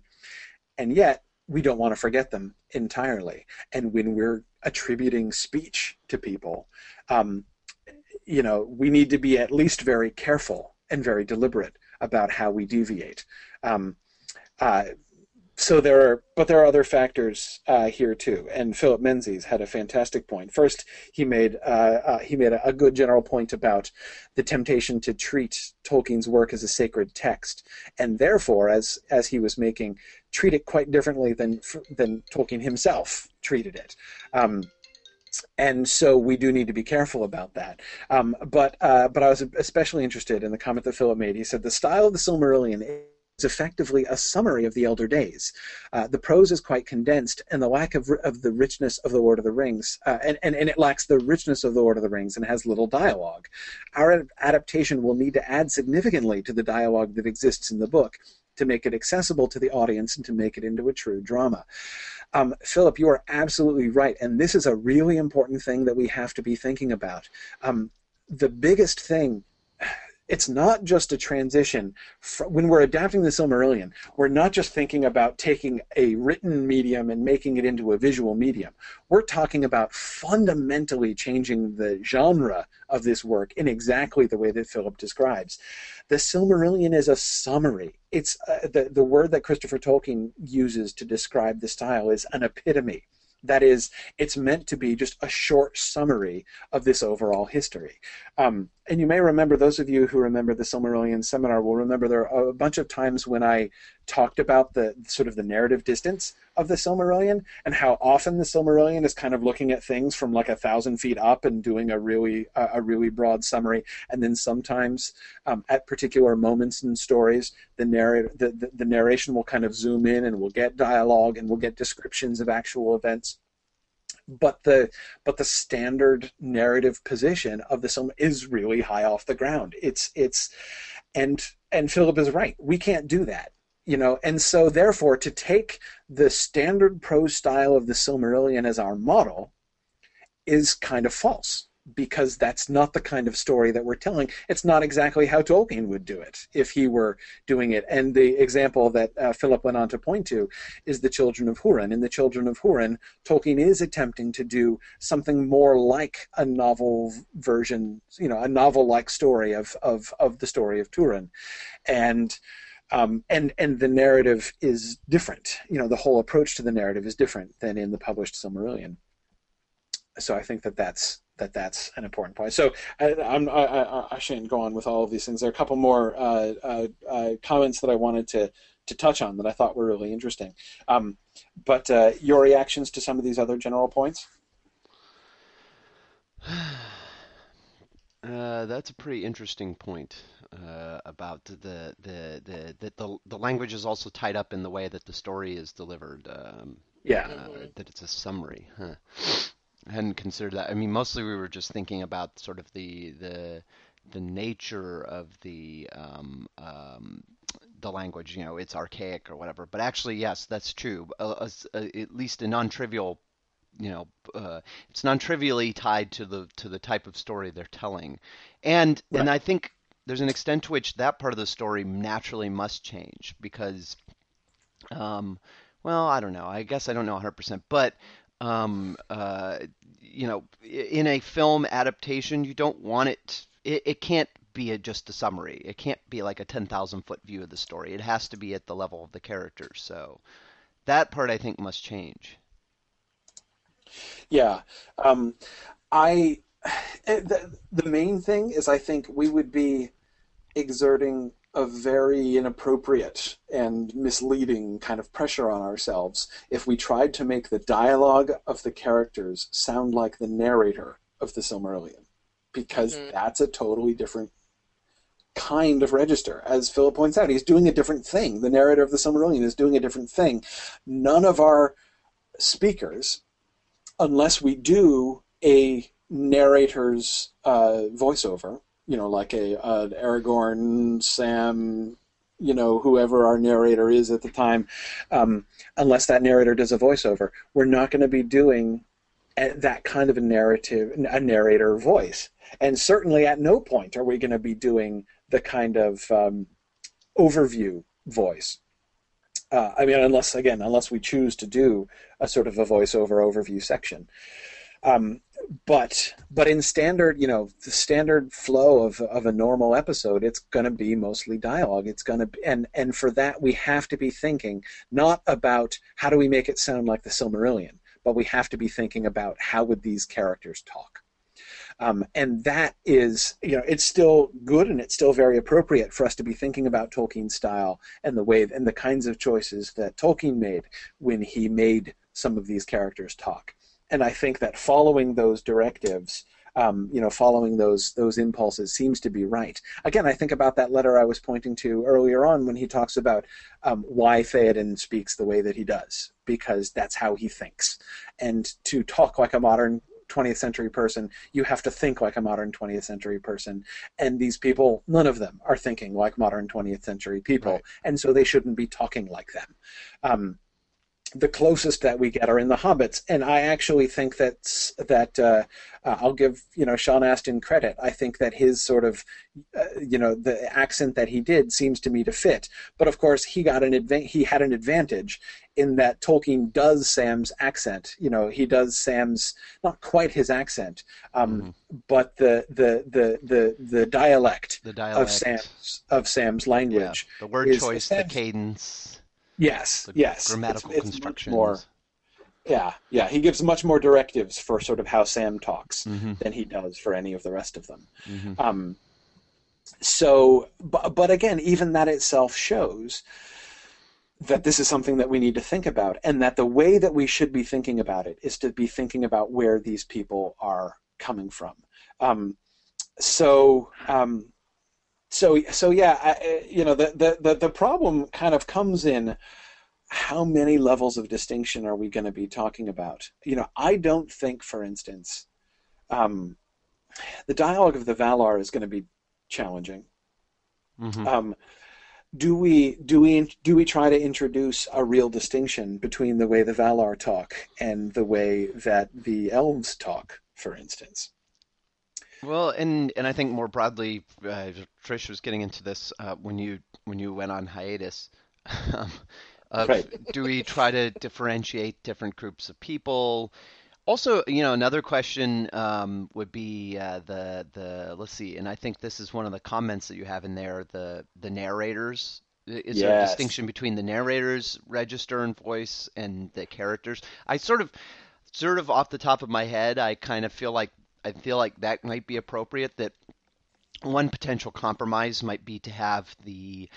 And yet we don't want to forget them entirely. And when we're attributing speech to people um, you know we need to be at least very careful and very deliberate about how we deviate. Um, uh, so there are, but there are other factors uh, here too. And Philip Menzies had a fantastic point. First, he made uh, uh, he made a, a, good general point about the temptation to treat Tolkien's work as a sacred text, and therefore, as as he was making, treat it quite differently than than Tolkien himself treated it. Um, and so we do need to be careful about that. Um, but uh, but I was especially interested in the comment that Philip made. He said the style of the Silmarillion is effectively a summary of the Elder Days. Uh, the prose is quite condensed, and the lack of, of the richness of the Lord of the Rings, uh, and, and, and it lacks the richness of the Lord of the Rings and has little dialogue. Our adaptation will need to add significantly to the dialogue that exists in the book to make it accessible to the audience and to make it into a true drama. Um, Philip, you are absolutely right, and this is a really important thing that we have to be thinking about. Um, the biggest thing it's not just a transition. when we're adapting the Silmarillion, we're not just thinking about taking a written medium and making it into a visual medium. We're talking about fundamentally changing the genre of this work in exactly the way that Philip describes. The Silmarillion is a summary. It's uh, the the word that Christopher Tolkien uses to describe the style is an epitome. That is, it's meant to be just a short summary of this overall history. Um, and you may remember, those of you who remember the Silmarillion seminar will remember there are a bunch of times when I talked about the sort of the narrative distance of the Silmarillion and how often the Silmarillion is kind of looking at things from like a thousand feet up and doing a really a really broad summary, and then sometimes um, at particular moments in stories, the narrative the, the, the narration will kind of zoom in and we'll get dialogue and we'll get descriptions of actual events but the but the standard narrative position of the film is really high off the ground. It's it's and and Philip is right. We can't do that. You know, and so therefore to take the standard prose style of the Silmarillion as our model is kind of false because that's not the kind of story that we're telling. It's not exactly how Tolkien would do it if he were doing it. And the example that uh, Philip went on to point to is the Children of Hurin. In the Children of Hurin, Tolkien is attempting to do something more like a novel version, you know, a novel-like story of of of the story of Turin, and. Um, and and the narrative is different. You know, the whole approach to the narrative is different than in the published Silmarillion. So I think that that's that that's an important point. So I, I'm, I, I, shouldn't go on with all of these things. There are a couple more uh, uh, uh, comments that I wanted to to touch on that I thought were really interesting. Um, but uh, your reactions to some of these other general points? Uh, that's a pretty interesting point uh, about the the the that the the language is also tied up in the way that the story is delivered. Um, yeah, uh, that it's a summary. Huh. I hadn't considered that. I mean, mostly we were just thinking about sort of the the the nature of the um, um, the language. You know, it's archaic or whatever. But actually, yes, that's true. Uh, uh, at least a non-trivial you know, uh, it's non-trivially tied to the to the type of story they're telling, and right. and I think there's an extent to which that part of the story naturally must change because, um, well, I don't know. I guess I don't know 100%, but um, uh, you know, in a film adaptation, you don't want it. It, it can't be a, just a summary. It can't be like a 10,000 foot view of the story. It has to be at the level of the characters. So that part I think must change. Yeah, um, I eh, the, the main thing is I think we would be exerting a very inappropriate and misleading kind of pressure on ourselves if we tried to make the dialogue of the characters sound like the narrator of the Silmarillion, because mm-hmm. that's a totally different kind of register. As Philip points out, he's doing a different thing. The narrator of the Silmarillion is doing a different thing. None of our speakers unless we do a narrator's uh, voiceover, you know, like a uh, Aragorn, Sam, you know, whoever our narrator is at the time, um, unless that narrator does a voiceover, we're not going to be doing that kind of a narrative, a narrator voice. And certainly at no point are we going to be doing the kind of um, overview voice. Uh, I mean, unless again, unless we choose to do a sort of a voiceover overview section. Um, but but in standard, you know, the standard flow of of a normal episode, it's going to be mostly dialogue. It's going to and and for that we have to be thinking not about how do we make it sound like the Silmarillion, but we have to be thinking about how would these characters talk. Um, and that is, you know, it's still good and it's still very appropriate for us to be thinking about Tolkien's style and the way and the kinds of choices that Tolkien made when he made some of these characters talk. And I think that following those directives, um, you know, following those those impulses seems to be right. Again, I think about that letter I was pointing to earlier on when he talks about um, why Theoden speaks the way that he does, because that's how he thinks. And to talk like a modern 20th century person, you have to think like a modern 20th century person. And these people, none of them are thinking like modern 20th century people, right. and so they shouldn't be talking like them. Um, the closest that we get are in the Hobbits, and I actually think that that uh, uh, I'll give you know Sean Astin credit. I think that his sort of uh, you know the accent that he did seems to me to fit. But of course, he got an adva- he had an advantage in that Tolkien does Sam's accent. You know, he does Sam's not quite his accent, um, mm-hmm. but the, the the the the dialect, the dialect of Sam's of Sam's language. Yeah. The word choice, the cadence Yes, yes. Grammatical it's, it's More, yeah, yeah. He gives much more directives for sort of how Sam talks mm-hmm. than he does for any of the rest of them. Mm-hmm. Um, so, but, but again, even that itself shows that this is something that we need to think about, and that the way that we should be thinking about it is to be thinking about where these people are coming from. Um, so, um, so so yeah, I, you know the, the the the problem kind of comes in how many levels of distinction are we going to be talking about? You know, I don't think, for instance, um, the dialogue of the Valar is going to be challenging. Mm-hmm. Um, do we do we do we try to introduce a real distinction between the way the Valar talk and the way that the elves talk, for instance? Well, and and I think more broadly, uh, Trish was getting into this uh, when you when you went on hiatus. um, of Right. do we try to differentiate different groups of people? Also, you know, another question um, would be uh, the the let's see, and I think this is one of the comments that you have in there, the the narrators. Is there a distinction between the narrators register and voice and the characters? I sort of sort of off the top of my head, I kind of feel like I feel like that might be appropriate that one potential compromise might be to have the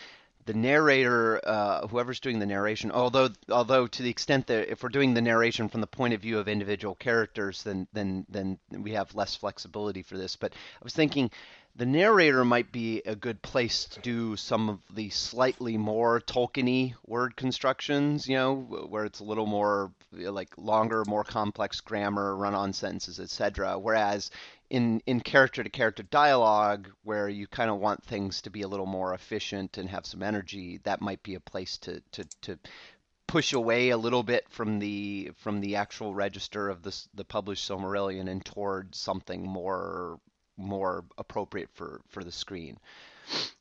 the narrator, uh, whoever's doing the narration, although although to the extent that if we're doing the narration from the point of view of individual characters, then then then we have less flexibility for this. But I was thinking the narrator might be a good place to do some of the slightly more Tolkien-y word constructions, you know, where it's a little more Uh, like longer, more complex grammar, run-on sentences, etc. Whereas in in character to character dialogue where you kind of want things to be a little more efficient and have some energy, that might be a place to to to push away a little bit from the from the actual register of this the published Silmarillion and toward something more more appropriate for for the screen.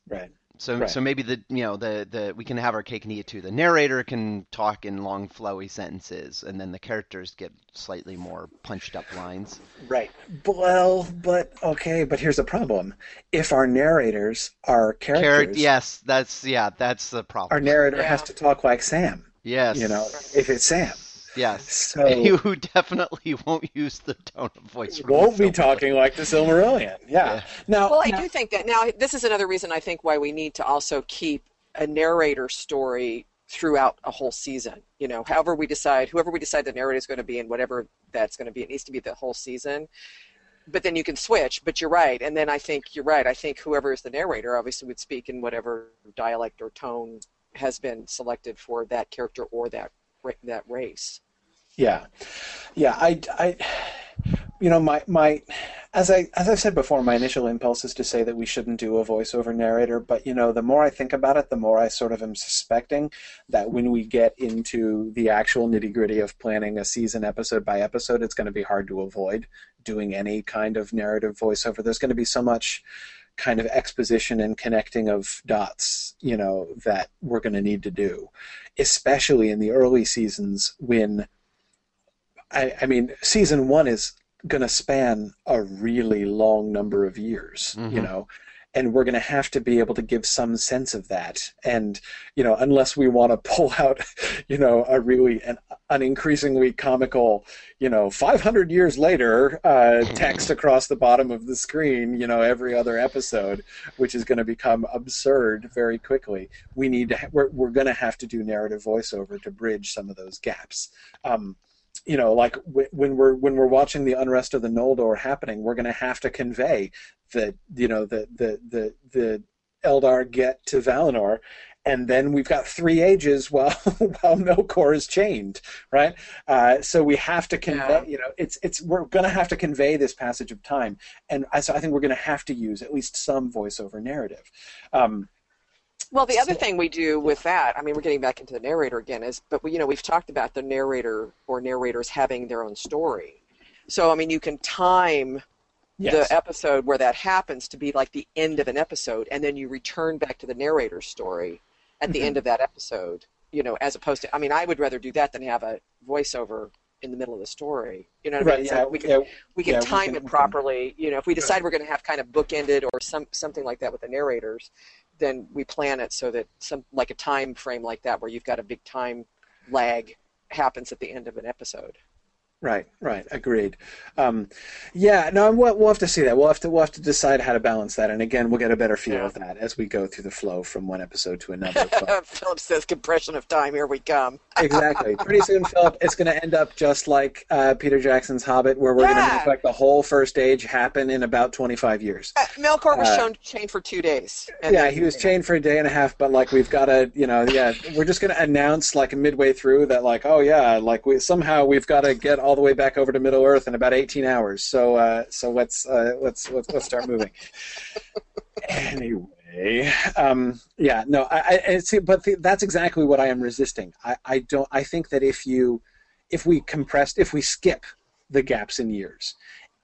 Right. So Right. so maybe the you know the the we can have our cake and eat it too. The narrator can talk in long flowy sentences, and then the characters get slightly more punched up lines. Right. Well, but okay, but here's the problem. If our narrators are Character, characters, yes, that's yeah, that's the problem. our narrator Yeah. has to talk like Sam, Yes, you know, if it's Sam. Yes, So you definitely won't use the tone of voice from the won't be talking like the Silmarillion. Yeah. Yeah. Now, Well, I now- do think that now this is another reason I think why we need to also keep a narrator story throughout a whole season. You know, however we decide, whoever we decide the narrator is going to be, and whatever that's going to be, it needs to be the whole season. But then you can switch. But you're right, and then I think you're right. I think whoever is the narrator obviously would speak in whatever dialect or tone has been selected for that character or that that race. Yeah, yeah. I, I, you know, my my, as I as I've said before, my initial impulse is to say that we shouldn't do a voiceover narrator. But you know, the more I think about it, the more I sort of am suspecting that when we get into the actual nitty gritty of planning a season episode by episode, it's going to be hard to avoid doing any kind of narrative voiceover. There's going to be so much kind of exposition and connecting of dots, you know, that we're going to need to do, especially in the early seasons when I, I mean, season one is going to span a really long number of years, you Mhm. know, and we're going to have to be able to give some sense of that. And, you know, unless we want to pull out, you know, a really, an, an increasingly comical, you know, 500 years later uh, text across the bottom of the screen, you know, every other episode, which is going to become absurd very quickly. We need to, ha- we're, we're going to have to do narrative voiceover to bridge some of those gaps. Um, you know, like w- when we're when we're watching the unrest of the Noldor happening, we're going to have to convey that you know the the the the Eldar get to Valinor, and then we've got three ages while while Melkor is chained, right? Uh, so we have to convey. Yeah. You know, it's it's we're going to have to convey this passage of time, and I, so I think we're going to have to use at least some voiceover narrative. Um, Well, the other thing we do with that, I mean, we're getting back into the narrator again, is, but we, you know, we've talked about the narrator or narrators having their own story. So, I mean, you can time yes. the episode where that happens to be like the end of an episode, and then you return back to the narrator's story at the Mhm. end of that episode. You know, as opposed to, I mean, I would rather do that than have a voiceover in the middle of the story. You know what I right. mean? So Yeah. we can yeah. we can yeah, we time can- it properly. You know, if we decide we're going to have kind of bookended or some something like that with the narrators, then we plan it so that some like a time frame like that where you've got a big time lag happens at the end of an episode. Right, right, agreed. Um, yeah, no, we'll, we'll have to see that. We'll have to we'll have to decide how to balance that, and again, we'll get a better feel Yeah. of that as we go through the flow from one episode to another. Philip says compression of time. Here we come. exactly. Pretty soon, Philip, it's going to end up just like uh, Peter Jackson's Hobbit, where we're going to Yeah. make like the whole first age happen in about twenty five years. Uh, Melkor was Uh, shown chained for two days. yeah, he was chained for a day and a half, but like we've got to, you know, yeah, we're just going to announce like midway through that like, oh yeah, like we somehow we've got to get all the way back over to Middle Earth in about 18 hours. So uh, so let's uh, let's let's let's start moving. anyway, um, yeah, no, I, I see, but the, that's exactly what I am resisting. I, I don't. I think that if you if we compressed, if we skip the gaps in years,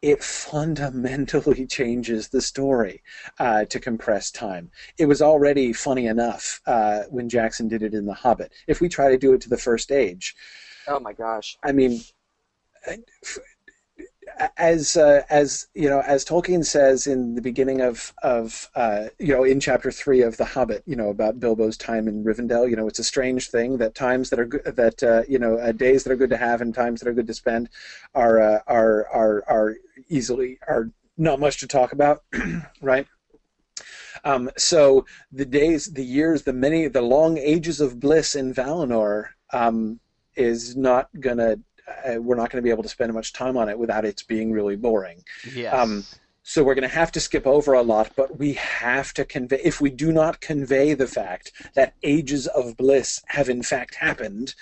it fundamentally changes the story uh, to compress time. It was already funny enough uh, when Jackson did it in The Hobbit. If we try to do it to the First Age, oh my gosh! I mean, as uh, as you know, as Tolkien says in the beginning of of uh, you know in chapter three of The Hobbit, you know about Bilbo's time in Rivendell. You know, it's a strange thing that times that are good, that uh, you know uh, days that are good to have and times that are good to spend are uh, are are are easily are not much to talk about, right? Um, so the days, the years, the many, the long ages of bliss in Valinor um, is not gonna uh, we're not going to be able to spend much time on it without it being really boring. Yes. Um, so we're going to have to skip over a lot, but we have to convey. If we do not convey the fact that ages of bliss have in fact happened,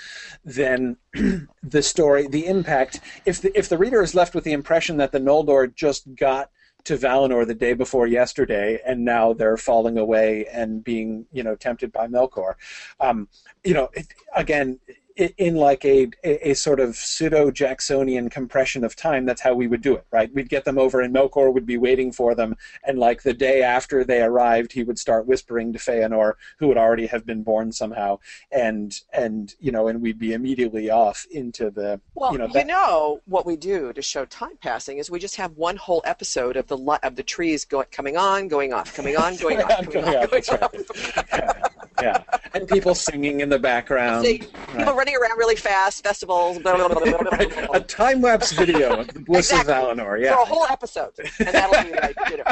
then the story, the impact. If the if the reader is left with the impression that the Noldor just got to Valinor the day before yesterday, and now they're falling away and being, you know, tempted by Melkor. Um, you know, it, again, in like a, a, sort of pseudo Jacksonian compression of time, that's how we would do it, right? We'd get them over, and Melkor would be waiting for them, and like the day after they arrived, he would start whispering to Feanor, who would already have been born somehow, and and you know, and we'd be immediately off into the well, you know, you know what we do to show time passing is we just have one whole episode of the of the trees going coming on, going off, coming on, going off, coming on, off, going off. yeah, yeah, and people singing in the background. See, right. People running around really fast, festivals, blah, blah, blah, blah, blah, blah, Right, blah, blah. a time lapse video of the bliss Exactly. of Valinor. for a whole episode, and that'll be like you know.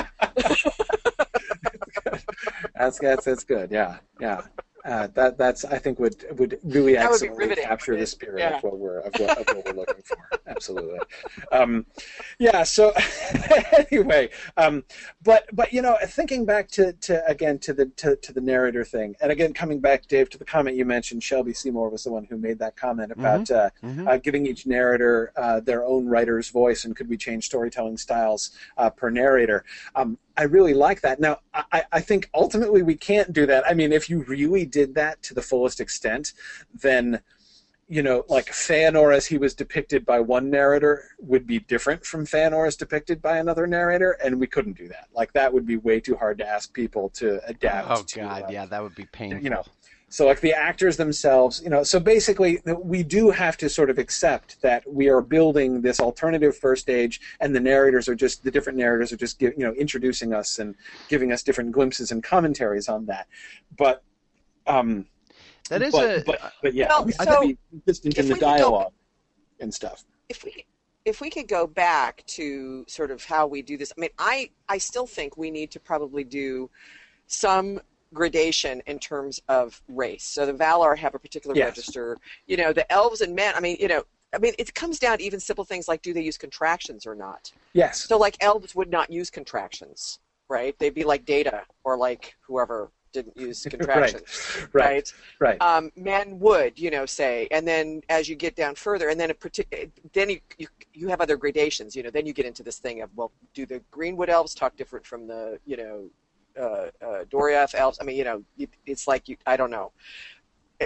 that's that's that's good. Yeah, yeah. Uh, that that's I think would would really That excellently riveting, capture the spirit Yeah. of what we're of what, of what we're looking for. Absolutely. Um, yeah. So anyway, um, but but you know, thinking back to, to again to the to, to the narrator thing, and again coming back, Dave, to the comment you mentioned. Shelby Seymour was the one who made that comment about uh, Mhm. uh, giving each narrator uh, their own writer's voice, and could we change storytelling styles uh, per narrator? Um, I really like that. Now, I, I think ultimately we can't do that. I mean, if you really did that to the fullest extent, then you know, like Feanor as he was depicted by one narrator would be different from Feanor as depicted by another narrator, and we couldn't do that. Like that would be way too hard to ask people to adapt. Oh to, God, uh, yeah, that would be painful. you know so like the actors themselves you know so basically we do have to sort of accept that we are building this alternative First Age and the narrators are just the different narrators are just give, you know introducing us and giving us different glimpses and commentaries on that but um that is but, a. but, but yeah Well, we have so to be consistent in the we could go- dialogue and stuff if we if we could go back to sort of how we do this, I mean, I I still think we need to probably do some gradation in terms of race. So the Valar have a particular Yes. register. You know, the elves and men. I mean, you know. I mean, it comes down to even simple things like do they use contractions or not? yes So, like, elves would not use contractions, right? They'd be like Data or like whoever didn't use contractions, right right um, men would, you know, say, and then as you get down further, and then a particular, then you, you you have other gradations, you know. Then you get into this thing of, well, do the Greenwood elves talk different from the, you know, uh, uh, Doriath elves? I mean, you know, it, it's like you, I don't know.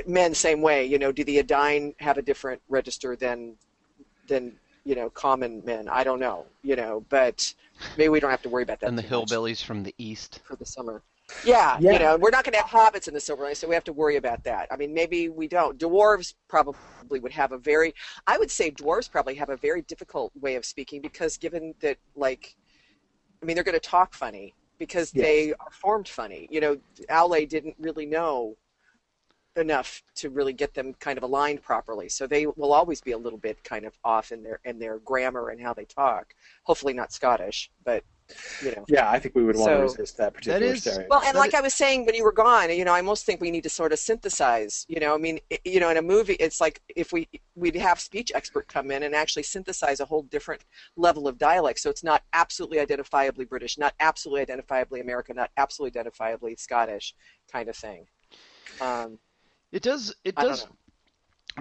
Men, same way, you know. Do the Edain have a different register than, than you know, common men? I don't know, you know, but maybe we don't have to worry about that. and the too much hillbillies from the east. for the summer. Yeah, Yeah. you know, we're not going to have hobbits in the Silmarillion, so we have to worry about that. I mean, maybe we don't. Dwarves probably would have a very, I would say dwarves probably have a very difficult way of speaking because given that, like, I mean, they're going to talk funny because Yes. they are formed funny. You know, Aule didn't really know enough to really get them kind of aligned properly. So they will always be a little bit kind of off in their in their grammar and how they talk. Hopefully not Scottish, but you know. yeah i think we would want to resist that particular is- stereotype Well, and But like it- I was saying when you were gone, you know, I almost think we need to sort of synthesize. You know, I mean, you know, in a movie, it's like if we we'd have speech expert come in and actually synthesize a whole different level of dialect, so it's not absolutely identifiably British, not absolutely identifiably American, not absolutely identifiably Scottish, kind of thing. Um, It does. It does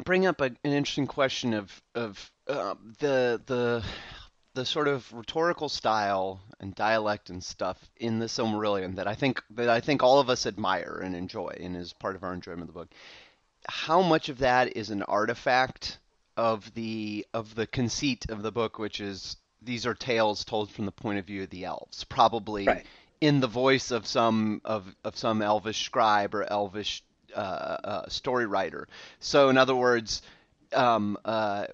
bring up a, an interesting question of of um, the the the sort of rhetorical style and dialect and stuff in the Silmarillion that I think that I think all of us admire and enjoy and is part of our enjoyment of the book. How much of that is an artifact of the of the conceit of the book, which is these are tales told from the point of view of the elves, probably Right. in the voice of some of, of some elvish scribe or elvish uh, uh, story writer. So, in other words, um, uh,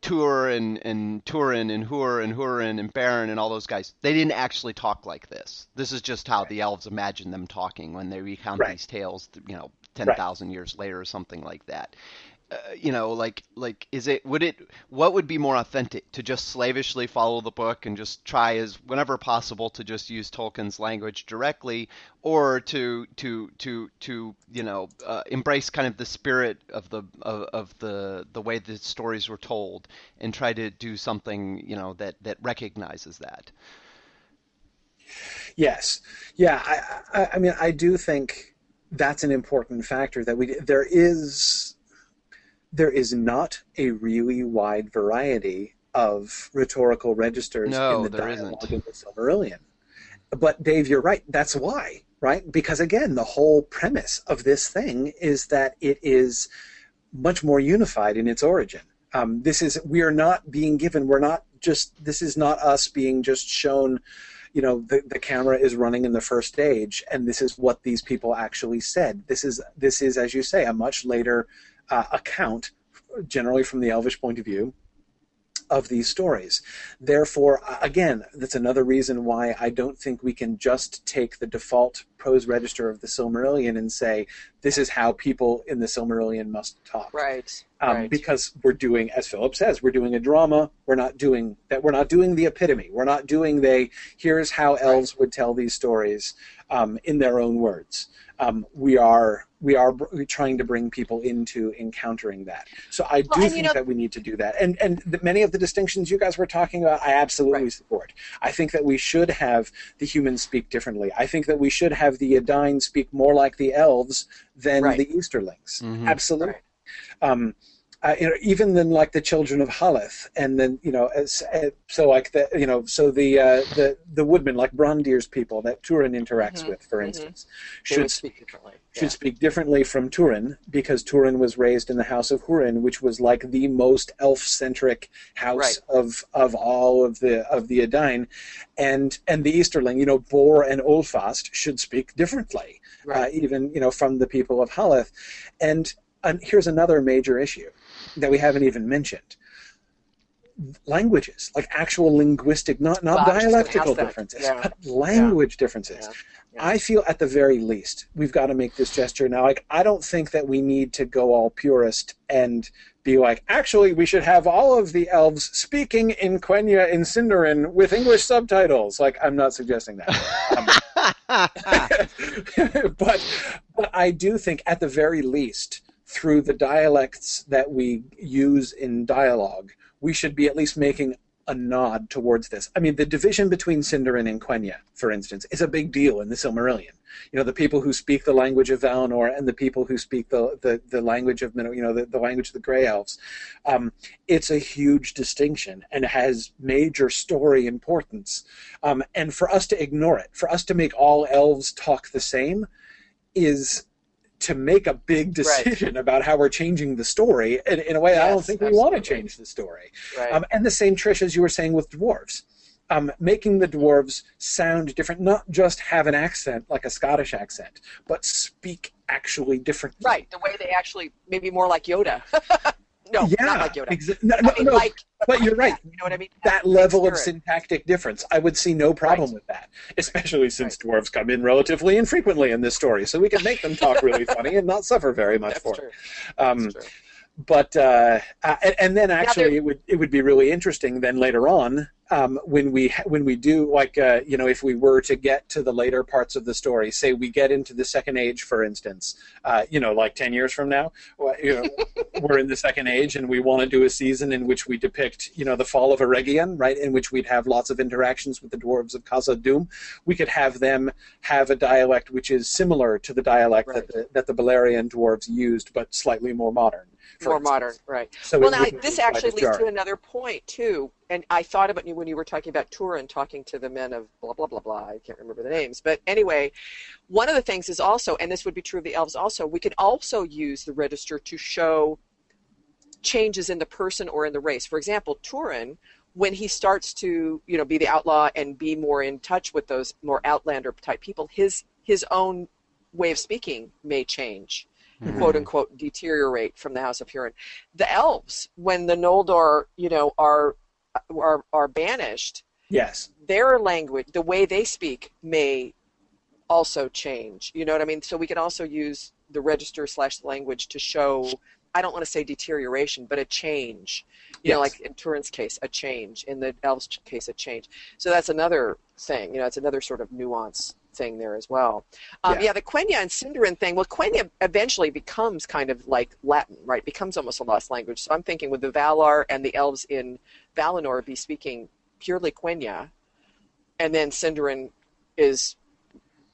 Tur and, and Turin and Hur and Hurin and Beren and all those guys, they didn't actually talk like this. This is just how the elves imagine them talking when they recount Right. these tales, you know, 10,000 years later or something like that. Uh, you know, like like is it would it what would be more authentic to just slavishly follow the book and just try as whenever possible to just use Tolkien's language directly, or to to to to you know uh, embrace kind of the spirit of the of, of the the way the stories were told and try to do something you know that that recognizes that. Yes, yeah. I, I, I mean, I do think that's an important factor that we there is there is not a really wide variety of rhetorical registers No, in the isn't. in the Silmarillion. But Dave, you're right. That's why, right? Because again, the whole premise of this thing is that it is much more unified in its origin. Um, this is we are not being given. We're not just. This is not us being just shown. You know, the, the camera is running in the First Age, and this is what these people actually said. This is this is, as you say, a much later uh, account, generally from the Elvish point of view, of these stories. Therefore, again, that's another reason why I don't think we can just take the default prose register of the Silmarillion and say this is how people in the Silmarillion must talk. Right. Um, right. Because we're doing, as Philip says, we're doing a drama. We're not doing that. We're not doing the epitome. We're not doing the here's how elves would tell these stories um, in their own words. Um, we are we are br- trying to bring people into encountering that. So I do Well, and you think know- that we need to do that. And and the, many of the distinctions you guys were talking about, I absolutely Right. support. I think that we should have the humans speak differently. I think that we should have the Edain speak more like the elves than Right. the Easterlings. Mhm. Absolutely Right. um, uh, you know, even than like the children of Haleth, and then you know, as, uh, so like the you know, so the uh, the the woodmen like Brandir's people that Turin interacts Mhm, with, for mhm. instance, They should speak differently. should Yeah. speak differently from Turin because Turin was raised in the house of Hurin, which was like the most elf-centric house Right. of of all of the of the Edain, and and the Easterling, you know, Bor and Ulfast should speak differently, uh, Right. even you know from the people of Haleth, and and here's another major issue that we haven't even mentioned. Languages, like actual linguistic, not not Well, I was just gonna dialectical differences, Yeah. but language differences. Yeah. Yeah. I feel at the very least we've got to make this gesture now. Like I don't think that we need to go all purist and be like, actually, we should have all of the elves speaking in Quenya in Sindarin with English subtitles. Like I'm not suggesting that, Um, but but I do think at the very least through the dialects that we use in dialogue, we should be at least making a nod towards this. I mean, the division between Sindarin and Quenya, for instance, is a big deal in the Silmarillion. You know, the people who speak the language of Valinor and the people who speak the, the, the language of, you know, the, the language of the Grey Elves. Um, it's a huge distinction and has major story importance. Um, and for us to ignore it, for us to make all elves talk the same, is to make a big decision about how we're changing the story. And in a way, I don't Yes, think we want to change the story. Right. Um, and the same, Trish, as you were saying with dwarves. Um, making the dwarves sound different, not just have an accent like a Scottish accent, but speak actually differently. right. The way they actually maybe more like Yoda. no, Yeah. not like Yoda. exa- no, I mean, no, like, but you're right. that, You know what I mean? that level of syntactic difference, I would see no problem Right. with that, especially since dwarves come in relatively infrequently in this story, so we can make them talk really funny and not suffer very much That's for true. it. Um, but uh, uh, and, and then actually there- it would it would be really interesting then later on um, when we when we do like uh, you know if we were to get to the later parts of the story say we get into the second age for instance uh, you know like 10 years from now you know, we're in the second age and we want to do a season in which we depict you know the fall of Eregion right in which we'd have lots of interactions with the dwarves of Khazad-dûm we could have them have a dialect which is similar to the dialect Right. that the, that the Beleriand dwarves used but slightly more modern More modern, right? So well, now this actually leads to another point too, and I thought about you when you were talking about Turin talking to the men of blah blah blah blah. I can't remember the names, but anyway, one of the things is also, and this would be true of the elves also. We could also use the register to show changes in the person or in the race. For example, Turin when he starts to you know be the outlaw and be more in touch with those more outlander type people, his his own way of speaking may change, Mhm. quote unquote, deteriorate from the House of Hurin. The elves, when the Noldor, you know, are are are banished, Yes. their language, the way they speak, may also change. You know what I mean? So we can also use the register slash language to show. I don't want to say deterioration, but a change. You know, like in Turin's case, a change. In the elves' case, a change. So that's another thing. You know, it's another sort of nuance thing there as well. Um, Yeah. yeah. the Quenya and Sindarin thing. Well, Quenya eventually becomes kind of like Latin, right? Becomes almost a lost language. So I'm thinking with the Valar and the elves in Valinor be speaking purely Quenya, and then Sindarin is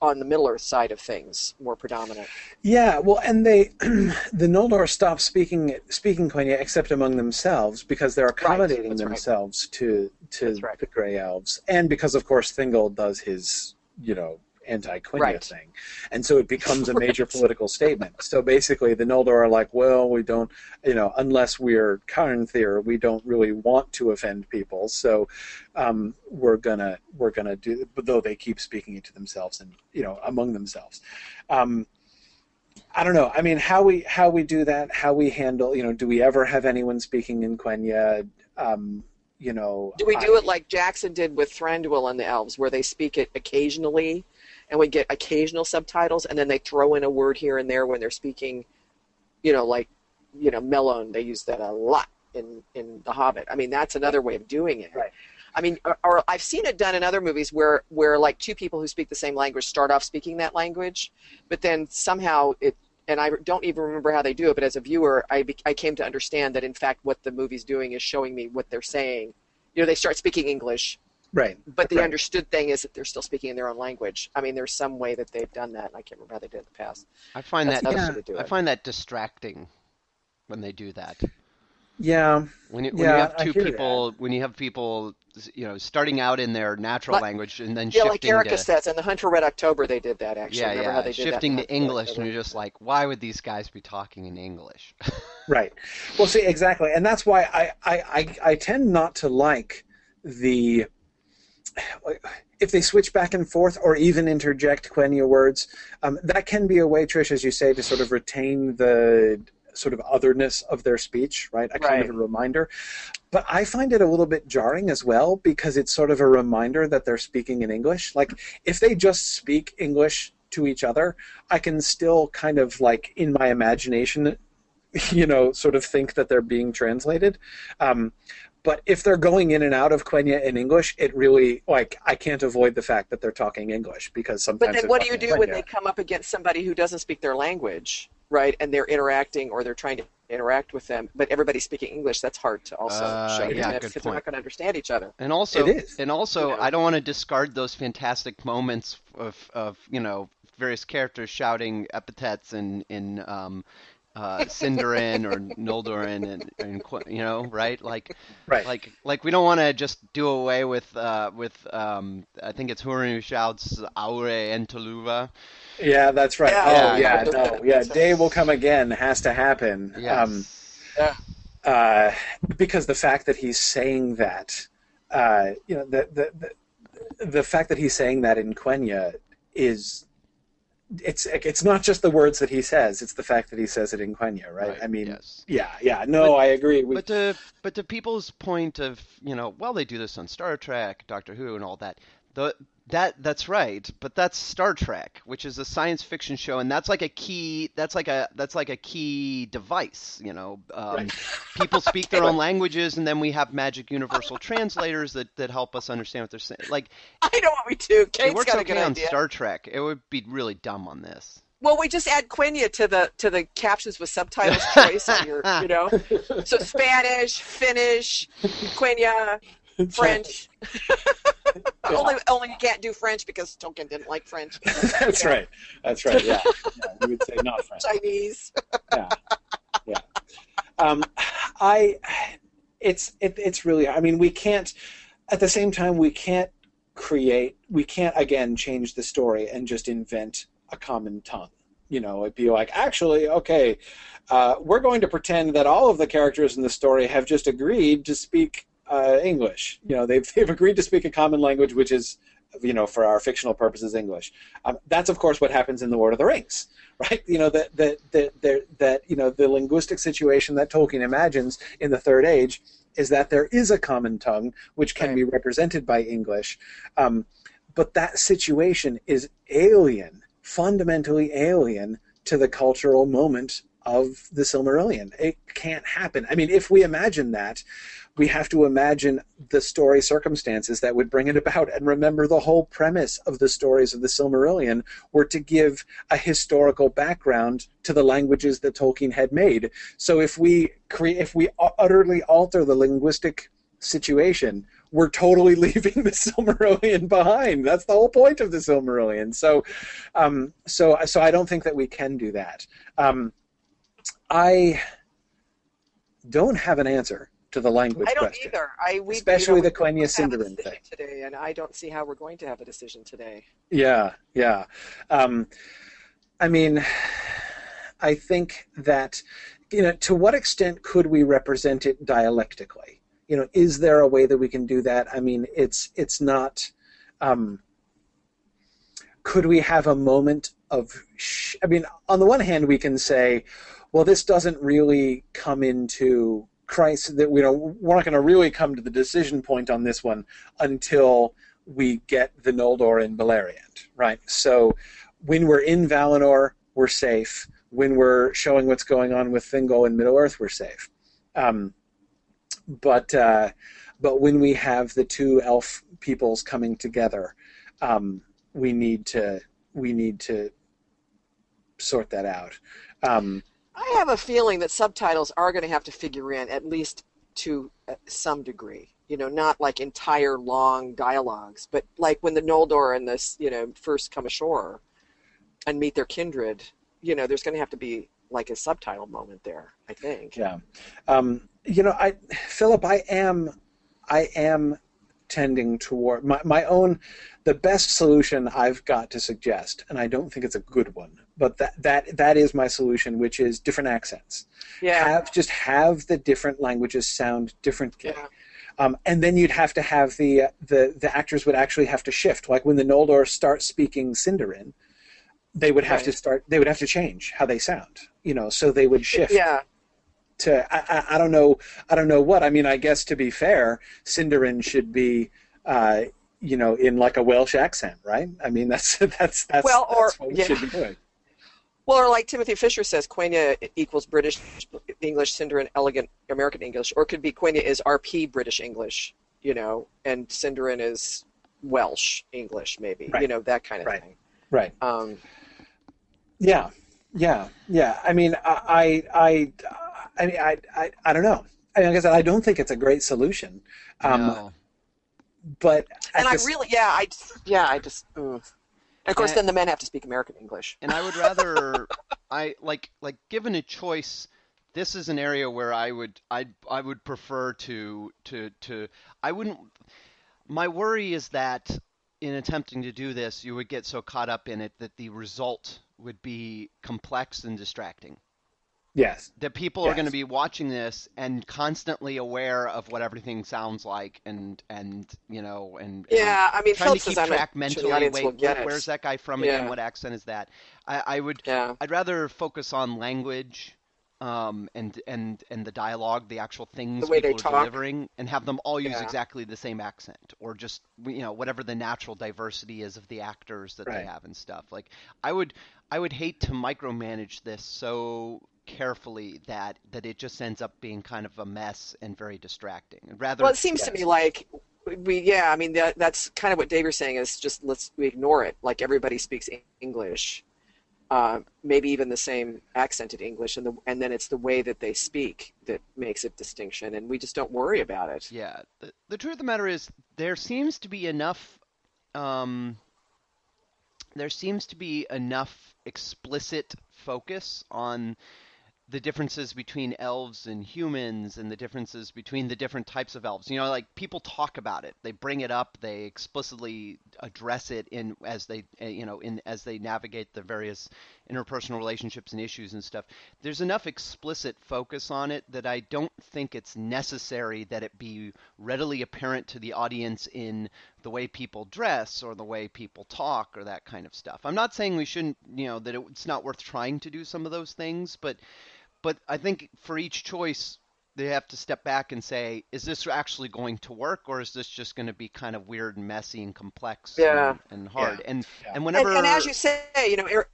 on the Middle Earth side of things, more predominant. Yeah, well, and they, the Noldor stop speaking speaking Quenya except among themselves because they're accommodating right. themselves to to right. the Grey Elves, and because of course Thingol does his you know anti-Quenya Right. thing, and so it becomes a major Right. political statement. So basically, the Noldor are like, well, we don't, you know, unless we're Caranthir, we don't really want to offend people, so um, we're gonna we're gonna do, though they keep speaking it to themselves and you know among themselves. Um, I don't know. I mean, how we how we do that, how we handle, you know, do we ever have anyone speaking in Quenya? Um, you know, Do we I- do it like Jackson did with Thranduil and the elves, where they speak it occasionally, and we get occasional subtitles, and then they throw in a word here and there when they're speaking, you know, like, you know, Mellon. They use that a lot in in The Hobbit. I mean, that's another way of doing it. Right. I mean, or, or I've seen it done in other movies where where like two people who speak the same language start off speaking that language, but then somehow it. And I don't even remember how they do it, but as a viewer, I, be, I came to understand that in fact what the movie's doing is showing me what they're saying. You know, they start speaking English, right. but the Right. understood thing is that they're still speaking in their own language. I mean, there's some way that they've done that, and I can't remember how they did it in the past. I find That's that yeah. way to do I find that distracting when they do that. Yeah, When you, when Yeah, you have two hear people, when you have people, you know, starting out in their natural Like- language and then Yeah, shifting like Erica to says, in the Hunter Red October, they did that actually. yeah, Remember yeah, how they did that shifting in to Hunter Red English, and you're just like, why would these guys be talking in English? right. Well, see, exactly, and that's why I I, I, I tend not to like the if they switch back and forth or even interject Quenya words. Um, that can be a way, Trish, as you say, to sort of retain the sort of otherness of their speech, right? A kind of a reminder. But I find it a little bit jarring as well because it's sort of a reminder that they're speaking in English. Like if they just speak English to each other, I can still kind of like in my imagination, you know, sort of think that they're being translated. Um, but if they're going in and out of Quenya in English, it really like I can't avoid the fact that they're talking English because sometimes. But then what do you talking do when they come up against somebody who doesn't speak their language, right? And they're interacting or they're trying to interact with them, but everybody's speaking English. That's hard to also Uh, show yeah, that good because they're not going to understand each other. And also, It is. and also, You know. I don't want to discard those fantastic moments of, of you know various characters shouting epithets in in um, uh, Sindarin or Noldorin and, and you know right like Right. like like we don't want to just do away with uh, with um, I think it's Hurin who shouts Aure entuluva. Yeah, that's right. Yeah, oh, yeah. yeah, no, yeah. Day will come again has to happen. Yes. Um, Yeah. uh, because the fact that he's saying that, uh, you know, the, the the the fact that he's saying that in Quenya is. It's it's not just the words that he says; it's the fact that he says it in Quenya, right? I mean, yes. yeah, yeah. No, I agree. We, But to but to people's point of you know well they do this on Star Trek, Doctor Who, and all that. The that that's right, but that's Star Trek, which is a science fiction show, and that's like a key. That's like a that's like a key device. You know, um, people speak their own languages, and then we have magic universal translators that that help us understand what they're saying. Like I know what we do. it Kate's works got okay on idea. Star Trek. It would be really dumb on this. Well, we just add Quenya to the to the captions with subtitles choice on your, you know. So Spanish, Finnish, Quenya, French. only only you can't do French because Tolkien didn't like French. that's right. That's right. Yeah, yeah. You would say not French. Chinese. yeah, yeah. Um, I, it's it, it's really. I mean, we can't. At the same time, we can't create. We can't again change the story and just invent a common tongue. You know, it'd be like, actually, okay, uh, we're going to pretend that all of the characters in the story have just agreed to speak uh, English. You know, they've they've agreed to speak a common language, which is, you know, for our fictional purposes, English. Um, that's of course what happens in the Lord of the Rings, right? You know that that that that, that you know the linguistic situation that Tolkien imagines in the Third Age is that there is a common tongue which can Right. be represented by English, um, but that situation is alien, fundamentally alien to the cultural moment of the Silmarillion. It can't happen. I mean, if we imagine that, we have to imagine the story circumstances that would bring it about. And remember, the whole premise of the stories of the Silmarillion were to give a historical background to the languages that Tolkien had made. So if we create, if we utterly alter the linguistic situation, we're totally leaving the Silmarillion behind. That's the whole point of the Silmarillion. So, um, so, so I don't think that we can do that. Um, I don't have an answer to the language I don't question. either. I we, Especially the Quenya we have a Sindarin thing. today, and I don't see how we're going to have a decision today. Yeah, yeah. Um, I mean, I think that you know to what extent could we represent it dialectically? You know, is there a way that we can do that? I mean, it's it's not. Um, could we have a moment of? Sh- I mean, on the one hand, we can say, well, this doesn't really come into Christ. That we know we're not going to really come to the decision point on this one until we get the Noldor in Beleriand, right? So when we're in Valinor, we're safe. When we're showing what's going on with Thingol in Middle Earth, we're safe. Um, but uh, but when we have the two elf peoples coming together, um, we need to we need to sort that out. Um, I have a feeling that subtitles are going to have to figure in at least to uh, some degree. You know, not like entire long dialogues, but like when the Noldor and this, you know, first come ashore and meet their kindred. You know, there's going to have to be like a subtitle moment there. I think. Yeah, um, you know, I, Philip, I am, I am tending toward my my own. The best solution I've got to suggest, and I don't think it's a good one, but that that that is my solution, which is different accents. Yeah. Have just have the different languages sound differently. Yeah. Um, and then you'd have to have the, uh, the the actors would actually have to shift. Like when the Noldor start speaking Sindarin, they would have to start. They would have to change how they sound. You know, so they would shift Yeah. to I, I, I don't know I don't know what I mean I guess to be fair Sindarin should be uh, you know in like a Welsh accent right I mean that's that's that's, Well, or- that's what we yeah. should be doing Well, or like Timothy Fisher says, Quenya equals British English, Sindarin elegant American English, or it could be Quenya is RP British English, you know, and Sindarin is Welsh English, maybe, Right. you know, that kind of Right. thing. right Um, yeah yeah yeah I mean I I I mean I I, I don't know I mean, like I said I don't think it's a great solution um, No. but and at I the s- really, yeah, I, yeah, I just, mm. And of course, And- then the men have to speak American English. and I would rather I like like given a choice this is an area where I would I I would prefer to to to I wouldn't my worry is that in attempting to do this you would get so caught up in it that the result would be complex and distracting yes that people are going to be watching this and constantly aware of what everything sounds like and and you know and and Yeah, I mean, trying Philip to keep says I'm track sure mentally. Wait, will get wh- where's that guy from again? What accent is that? I, I would. Yeah. I'd rather focus on language, um, and and and the dialogue, the actual things The way they are talk. delivering, and have them all use Yeah. exactly the same accent, or just you know whatever the natural diversity is of the actors that they have and stuff. Like I would, I would hate to micromanage this so carefully that that it just ends up being kind of a mess and very distracting. Rather Well, it seems to me like we, yeah, I mean, that, that's kind of what Dave was saying is just let's we ignore it. Like everybody speaks English, uh, maybe even the same accented English, and the and then it's the way that they speak that makes a distinction, and we just don't worry about it. Yeah, the, the truth of the matter is there seems to be enough um, there seems to be enough explicit focus on the differences between elves and humans and the differences between the different types of elves. You know, like people talk about it. They bring it up, they explicitly address it in as they uh, you know, in as they navigate the various interpersonal relationships and issues and stuff. There's enough explicit focus on it that I don't think it's necessary that it be readily apparent to the audience in the way people dress or the way people talk or that kind of stuff. I'm not saying we shouldn't, you know, that it's not worth trying to do some of those things, but but I think for each choice, they have to step back and say, is this actually going to work, or is this just going to be kind of weird and messy and complex yeah. and, and, hard? Yeah. And yeah. and whenever and, and, as you say, you know, Eric,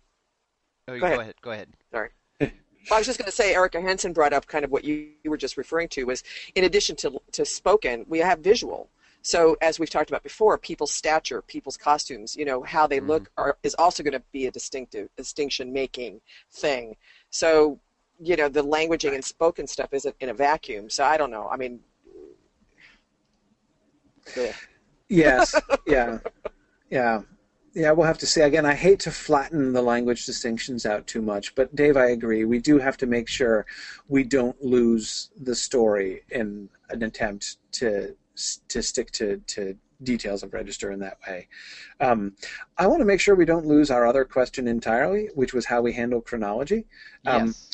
oh, go go, ahead. ahead, go ahead. Sorry. well, I was just going to say, Erica Hansen brought up kind of what you, you were just referring to was, in addition to to spoken, we have visual. So as we've talked about before, people's stature, people's costumes, you know, how they Mhm. look are, is also going to be a distinctive distinction making thing. So, you know, the languaging and spoken stuff isn't in a vacuum. So I don't know. I mean, yeah. Yes. Yeah. Yeah. Yeah, we'll have to see. Again, I hate to flatten the language distinctions out too much, but Dave, I agree. We do have to make sure we don't lose the story in an attempt to to stick to, to details of register in that way. Um, I want to make sure we don't lose our other question entirely, which was how we handle chronology. Um, Yes.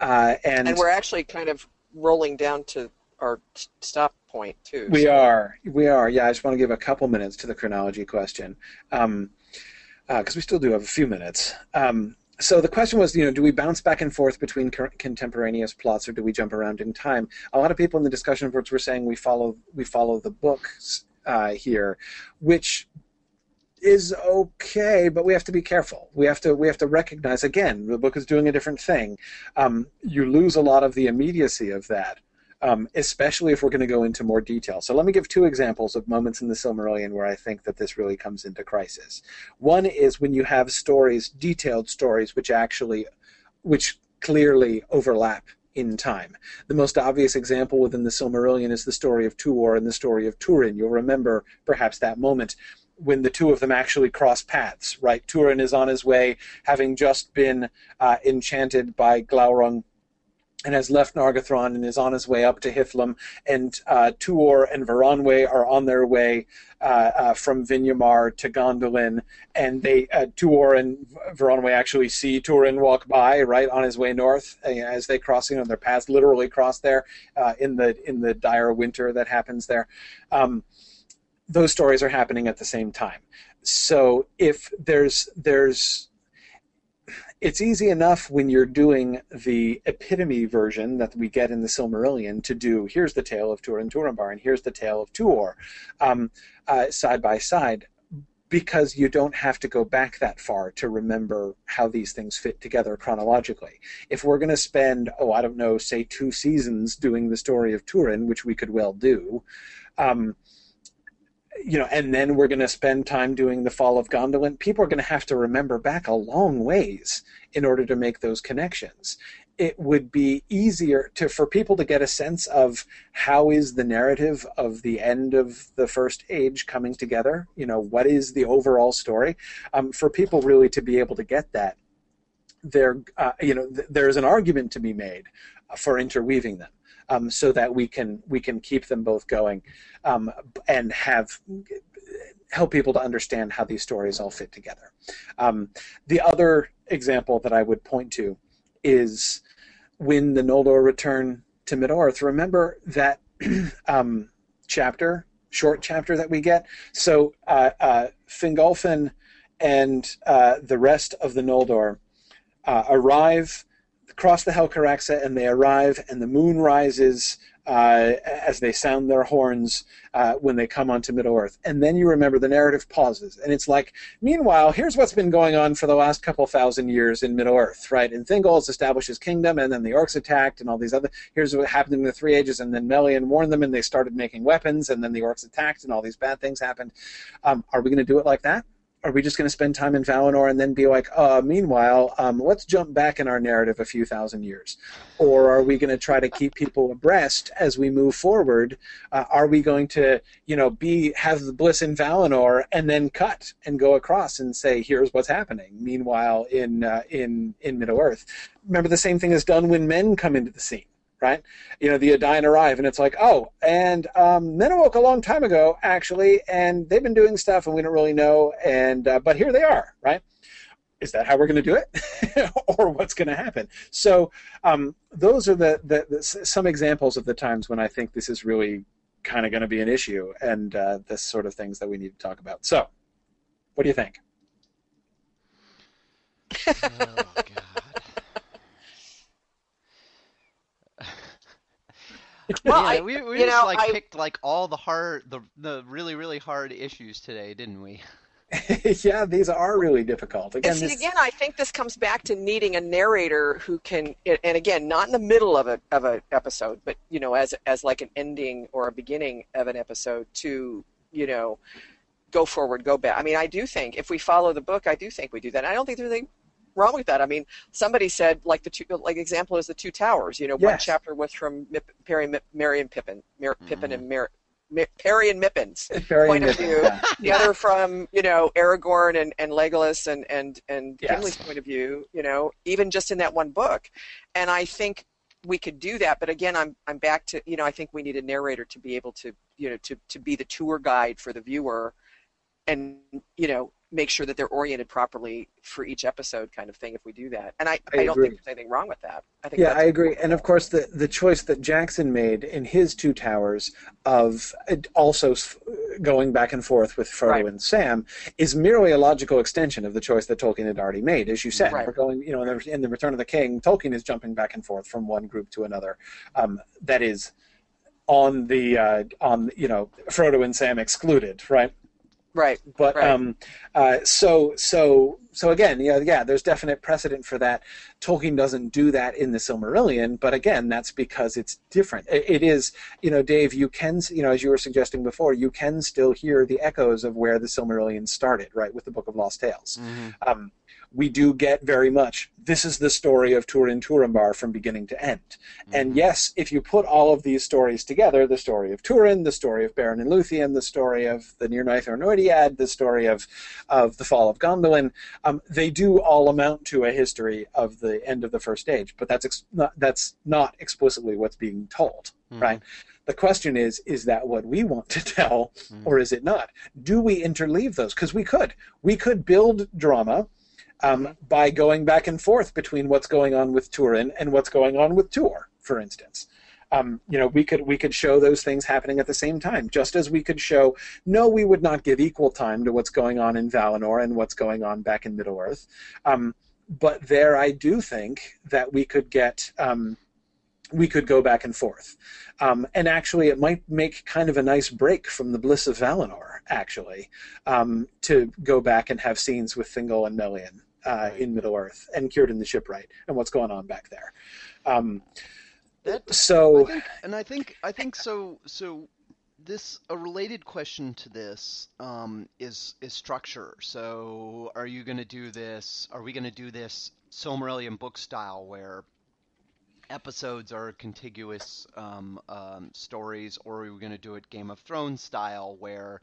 Uh, and And we're actually kind of rolling down to our stop point too. We so- are. We are. Yeah, I just want to give a couple minutes to the chronology question, because we still do have a few minutes. Um, so the question was, you know, do we bounce back and forth between contemporaneous plots, or do we jump around in time? A lot of people in the discussion boards were saying we follow we follow the books uh, here, which is okay, but we have to be careful. We have to we have to recognize again the book is doing a different thing. Um, you lose a lot of the immediacy of that um, especially if we're going to go into more detail. So let me give two examples of moments in the Silmarillion where I think that this really comes into crisis. One is when you have stories, detailed stories, which actually, which clearly overlap in time. The most obvious example within the Silmarillion is the story of Tuor and the story of Turin. You'll remember perhaps that moment when the two of them actually cross paths, right? Turin is on his way, having just been uh, enchanted by Glaurung and has left Nargothrond and is on his way up to Hithlum, and uh, Tuor and Voronwe are on their way uh, uh, from Vinyamar to Gondolin, and they uh, Tuor and Voronwe actually see Turin walk by right on his way north uh, as they cross. You know, their paths literally cross there uh, in the in the dire winter that happens there. Um, those stories are happening at the same time. So if there's there's it's easy enough when you're doing the epitome version that we get in the Silmarillion to do here's the tale of Turin Turambar and here's the tale of Tuor um, uh, side by side because you don't have to go back that far to remember how these things fit together chronologically. If we're going to spend, oh, I don't know, say two seasons doing the story of Turin, which we could well do, um, you know, and then we're going to spend time doing the fall of Gondolin. People are going to have to remember back a long ways in order to make those connections. It would be easier to for people to get a sense of how is the narrative of the end of the first age coming together. You know, what is the overall story? Um, for people really to be able to get that, there, uh, you know, th- there is an argument to be made for interweaving them. Um, so that we can we can keep them both going um, and have help people to understand how these stories all fit together. Um, the other example that I would point to is when the Noldor return to Middle Earth. Remember that um, chapter, short chapter that we get. So uh, uh, Fingolfin and uh, the rest of the Noldor uh, arrive cross the Helcaraxe and they arrive, and the moon rises uh, as they sound their horns uh, when they come onto Middle Earth. And then you remember the narrative pauses, and it's like, meanwhile, here's what's been going on for the last couple thousand years in Middle Earth, right? And Thingol established his kingdom, and then the orcs attacked, and all these other. Here's what happened in the Three Ages, and then Melian warned them, and they started making weapons, and then the orcs attacked, and all these bad things happened. Um, are we going to do it like that? Are we just going to spend time in Valinor and then be like, uh, meanwhile, um, let's jump back in our narrative a few thousand years? Or are we going to try to keep people abreast as we move forward? Uh, are we going to, you know, be have the bliss in Valinor and then cut and go across and say, here's what's happening? Meanwhile, in uh, in in Middle Earth, remember the same thing is done when men come into the scene right? You know, the Edain arrive, and it's like, oh, and um, men awoke a long time ago, actually, and they've been doing stuff, and we don't really know, and uh, but here they are, right? Is that how we're going to do it, or what's going to happen? So um, those are the, the, the, some examples of the times when I think this is really kind of going to be an issue, and uh, the sort of things that we need to talk about. So, what do you think? oh, God. Well, yeah, I- we, we you just know, like I- picked like all the hard, the the really really hard issues today, didn't we? yeah, these are really difficult. Again, And see, this, again, I think this comes back to needing a narrator who can, and again, not in the middle of a of an episode, but you know, as as like an ending or a beginning of an episode to, you know, go forward, go back. I mean, I do think if we follow the book, I do think we do that. I don't think there's anything wrong with that. I mean, somebody said like the two, like example is the two towers. You know, one chapter was from Mip, Perry, Mip, Merry and Pippin, Mer, Pippin Mhm. and Mer, Mi- Perry and Mippins very point of interesting, view. yeah. the other from you know Aragorn and, and Legolas and and and Yes. Gimli's point of view. You know, even just in that one book, and I think we could do that. But again, I'm I'm back to you know I think we need a narrator to be able to you know to to be the tour guide for the viewer, and you know make sure that they're oriented properly for each episode kind of thing if we do that and i, I I, don't agree. think there's anything wrong with that i think Yeah, I agree. And of course, the, the choice that Jackson made in his Two Towers of also going back and forth with Frodo Right. and Sam is merely a logical extension of the choice that Tolkien had already made. As you said, Right. we're going, you know, in the, in the Return of the King, Tolkien is jumping back and forth from one group to another. Um, that is on the uh, on you know Frodo and Sam excluded, right? Right but Right. um uh so so so again yeah yeah there's definite precedent for that. Tolkien doesn't do that in the silmarillion but again that's because it's different. It, it is you know dave you can you know as you were suggesting before you can still hear the echoes of where the silmarillion started right with the book of lost tales. Um, we do get very much this is the story of Turin Turambar from beginning to end. Mm-hmm. And yes, if you put all of these stories together, the story of Turin, the story of Beren and Luthien, the story of the Near or Nordiad, the story of of the fall of Gondolin, um, they do all amount to a history of the end of the first age. But that's ex- not, that's not explicitly what's being told, mm-hmm. right? The question is, is that what we want to tell, mm-hmm. or is it not? Do we interleave those? Because we could. We could build drama um, by going back and forth between what's going on with Turin and what's going on with Tuor, for instance. Um, you know, we could we could show those things happening at the same time, just as we could show. No, we would not give equal time to what's going on in Valinor and what's going on back in Middle Earth. Um, but there, I do think that we could get. Um, we could go back and forth. Um, and actually, it might make kind of a nice break from the bliss of Valinor, actually, um, to go back and have scenes with Thingol and Melian uh, in Middle Earth and Círdan the Shipwright and what's going on back there. Um, That so, I think, and I think I think so. So this a related question to this um, is is structure. So are you going to do this? Are we going to do this Silmarillion book style where episodes are contiguous um, um, stories, or are we going to do it Game of Thrones style where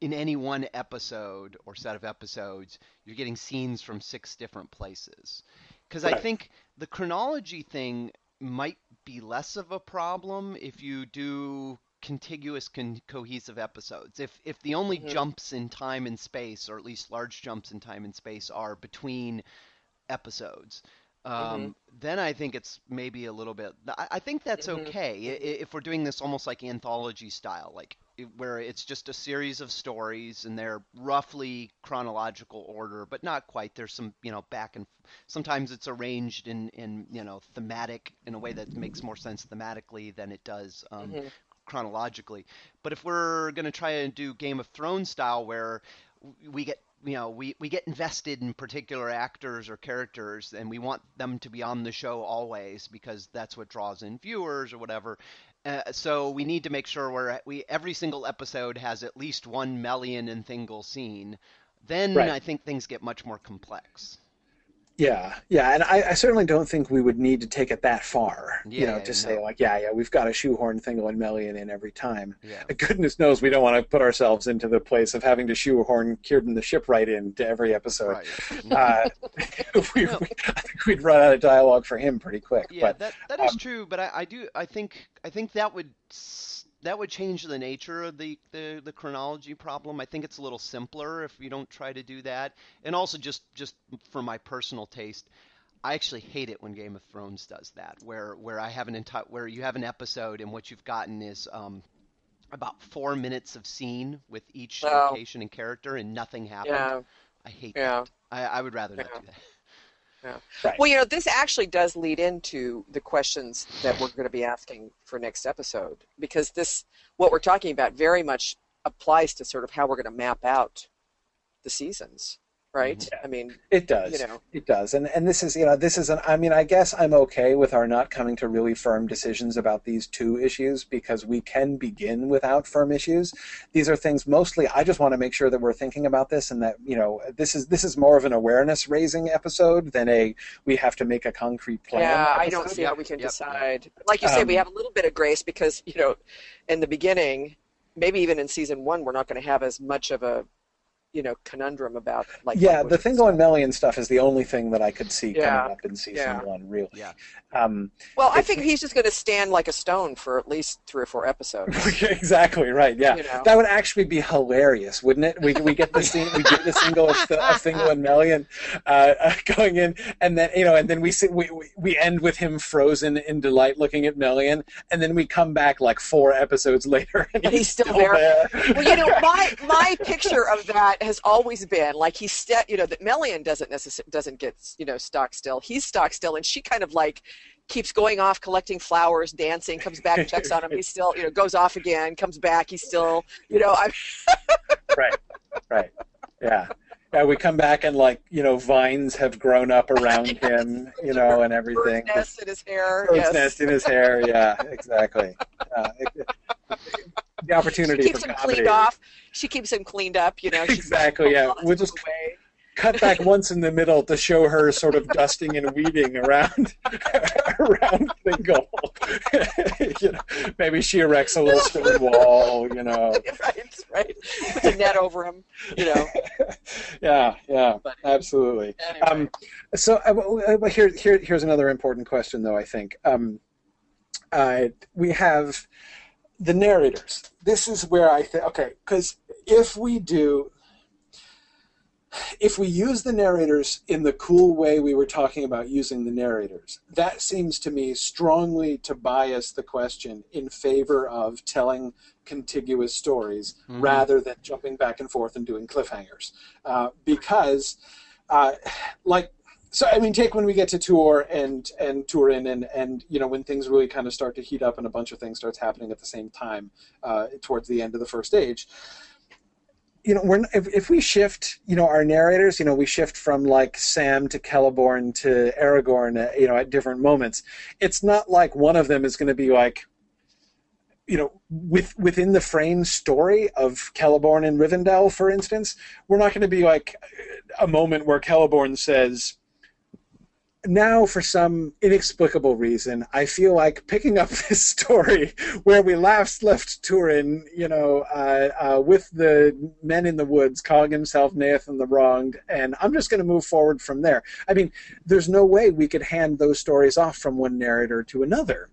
in any one episode or set of episodes you're getting scenes from six different places? Because I think the chronology thing might be less of a problem if you do contiguous con- cohesive episodes if if the only Mhm. jumps in time and space or at least large jumps in time and space are between episodes um, then I think it's maybe a little bit. I, I think that's Mhm. okay if we're doing this almost like anthology style, like where it's just a series of stories and they're roughly chronological order, but not quite. There's some, you know, back and sometimes it's arranged in in you know thematic in a way that makes more sense thematically than it does um, Mhm. chronologically. But if we're going to try and do Game of Thrones style, where we get you know we, we get invested in particular actors or characters and we want them to be on the show always because that's what draws in viewers or whatever uh, so we need to make sure we're we every single episode has at least one Melian and Thingol scene then Right. I think things get much more complex. Yeah, yeah, and I, I certainly don't think we would need to take it that far. you know, yeah, to say like, yeah, yeah, we've got to shoehorn Thingol and Melian in every time. Yeah. Goodness knows we don't want to put ourselves into the place of having to shoehorn Círdan the shipwright into every episode. Right. Uh, we, No. we, I think we'd run out of dialogue for him pretty quick. Yeah, but that that is um, true, but I, I do I think I think that would s- that would change the nature of the, the the chronology problem. I think it's a little simpler if you don't try to do that. And also just just for my personal taste, I actually hate it when Game of Thrones does that, where where I have an entire where you have an episode and what you've gotten is um about four minutes of scene with each Oh. location and character and nothing happened. Yeah, I hate yeah. that. I, I would rather not do that. Right. Well, you know, this actually does lead into the questions that we're going to be asking for next episode because this, what we're talking about, very much applies to sort of how we're going to map out the seasons, right? Yeah. I mean, It does. You know. It does. And and this is you know this is an I mean I guess I'm okay with our not coming to really firm decisions about these two issues because we can begin without firm issues. These are things mostly I just want to make sure that we're thinking about this and that you know this is this is more of an awareness raising episode than a we have to make a concrete plan. yeah, I don't see how we can Yep, yep. decide. Like you say, we Um, have a little bit of grace because, you know, in the beginning, maybe even in season one, we're not going to have as much of a, you know, conundrum about like. yeah, the and Thingol stuff. and Melian stuff is the only thing that I could see Yeah, coming up in season yeah. one, really. Yeah. Um, Well, I if- think he's just going to stand like a stone for at least three or four episodes. exactly right. Yeah, You know. that would actually be hilarious, wouldn't it? We we get the scene, we get the single of, the, of Thingol and Melian uh, uh, going in, and then you know, and then we see we, we we end with him frozen in delight, looking at Melian, and then we come back like four episodes later, and, And he's still there. Well, you know, my my picture of that has always been like he's st- you know that Melian doesn't necess- doesn't get you know stock still. He's stock still, and she kind of like keeps going off collecting flowers, dancing, comes back, checks on him. He's still you know goes off again, comes back. He's still you know I right, right, yeah. Yeah, we come back and like you know vines have grown up around him, you know, and everything. bird's nest in his hair. Bird's yes. nest in his hair. Yeah, exactly. Uh, it- the opportunity She keeps for him comedy. cleaned off. She keeps him cleaned up. You know, she's Exactly, yeah. We'll just- away. Cut back once in the middle to show her sort of dusting and weeding around around Thingol. you know, maybe she erects a little stone wall. You know. right, right. Puts a net over him. You know. Yeah, yeah, absolutely. Anyway. Um, so uh, here, here, here's another important question, though. I think um, uh, we have the narrators. This is where I think okay, because if we do, if we use the narrators in the cool way we were talking about using the narrators, that seems to me strongly to bias the question in favor of telling contiguous stories Mhm. rather than jumping back and forth and doing cliffhangers. Uh, because, uh, like, so I mean, take when we get to Tuor and and Turin and and you know when things really kind of start to heat up and a bunch of things starts happening at the same time uh, towards the end of the first age you know, we're if, if we shift, you know, our narrators, you know, we shift from like Sam to Celeborn to Aragorn, uh, you know, at different moments. It's not like one of them is going to be like, you know, with within the frame story of Celeborn and Rivendell, for instance, we're not going to be like a moment where Celeborn says, now for some inexplicable reason i feel like picking up this story where we last left turin you know uh, uh, with the men in the woods calling himself Neithan the wronged and i'm just going to move forward from there i mean there's no way we could hand those stories off from one narrator to another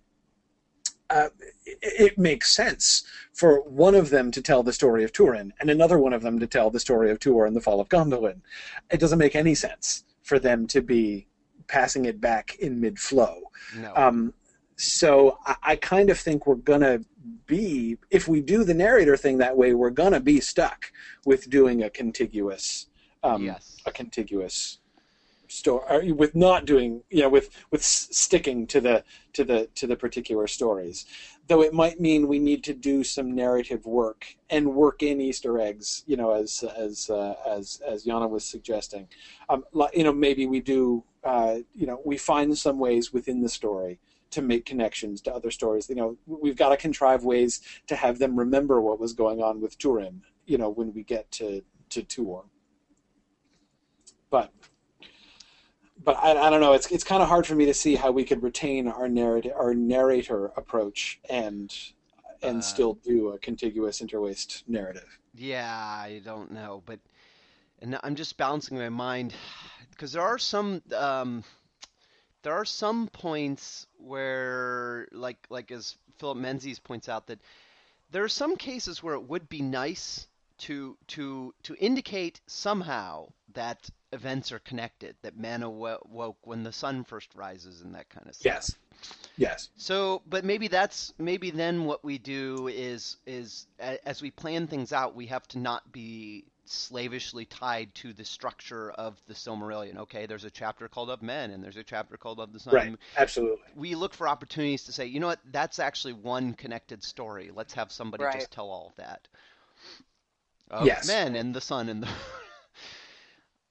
uh, it, it makes sense for one of them to tell the story of Turin and another one of them to tell the story of Tuor and the fall of Gondolin. It doesn't make any sense for them to be passing it back in mid flow. No. Um, so I, I kind of think we're gonna be, if we do the narrator thing that way, we're gonna be stuck with doing a contiguous, um, yes. a contiguous story, with not doing, you know, with with sticking to the to the to the particular stories. Though it might mean we need to do some narrative work and work in Easter eggs, you know, as as uh, as as Yana was suggesting. Um, you know, maybe we do, uh, you know, we find some ways within the story to make connections to other stories. You know, we've got to contrive ways to have them remember what was going on with Turin. You know, when we get to to Tuor. but but I, I don't know. It's it's kind of hard for me to see how we could retain our narrative, our narrator approach, and and Uh, still do a contiguous interlaced narrative. Yeah, I don't know, but and I'm just balancing my mind because there are some um, there are some points where, like like as Philip Menzies points out, that there are some cases where it would be nice to to to indicate somehow that events are connected, that awo- awoke when the sun first rises and that kind of stuff. Yes, yes, So, but maybe that's maybe then what we do is is as we plan things out, we have to not be slavishly tied to the structure of the Silmarillion. Okay, there's a chapter called Of Men, and there's a chapter called Of the Sun. right, absolutely. We look for opportunities to say, you know what, that's actually one connected story. Let's have somebody Right. just tell all of that. Of Yes. men and the sun and the.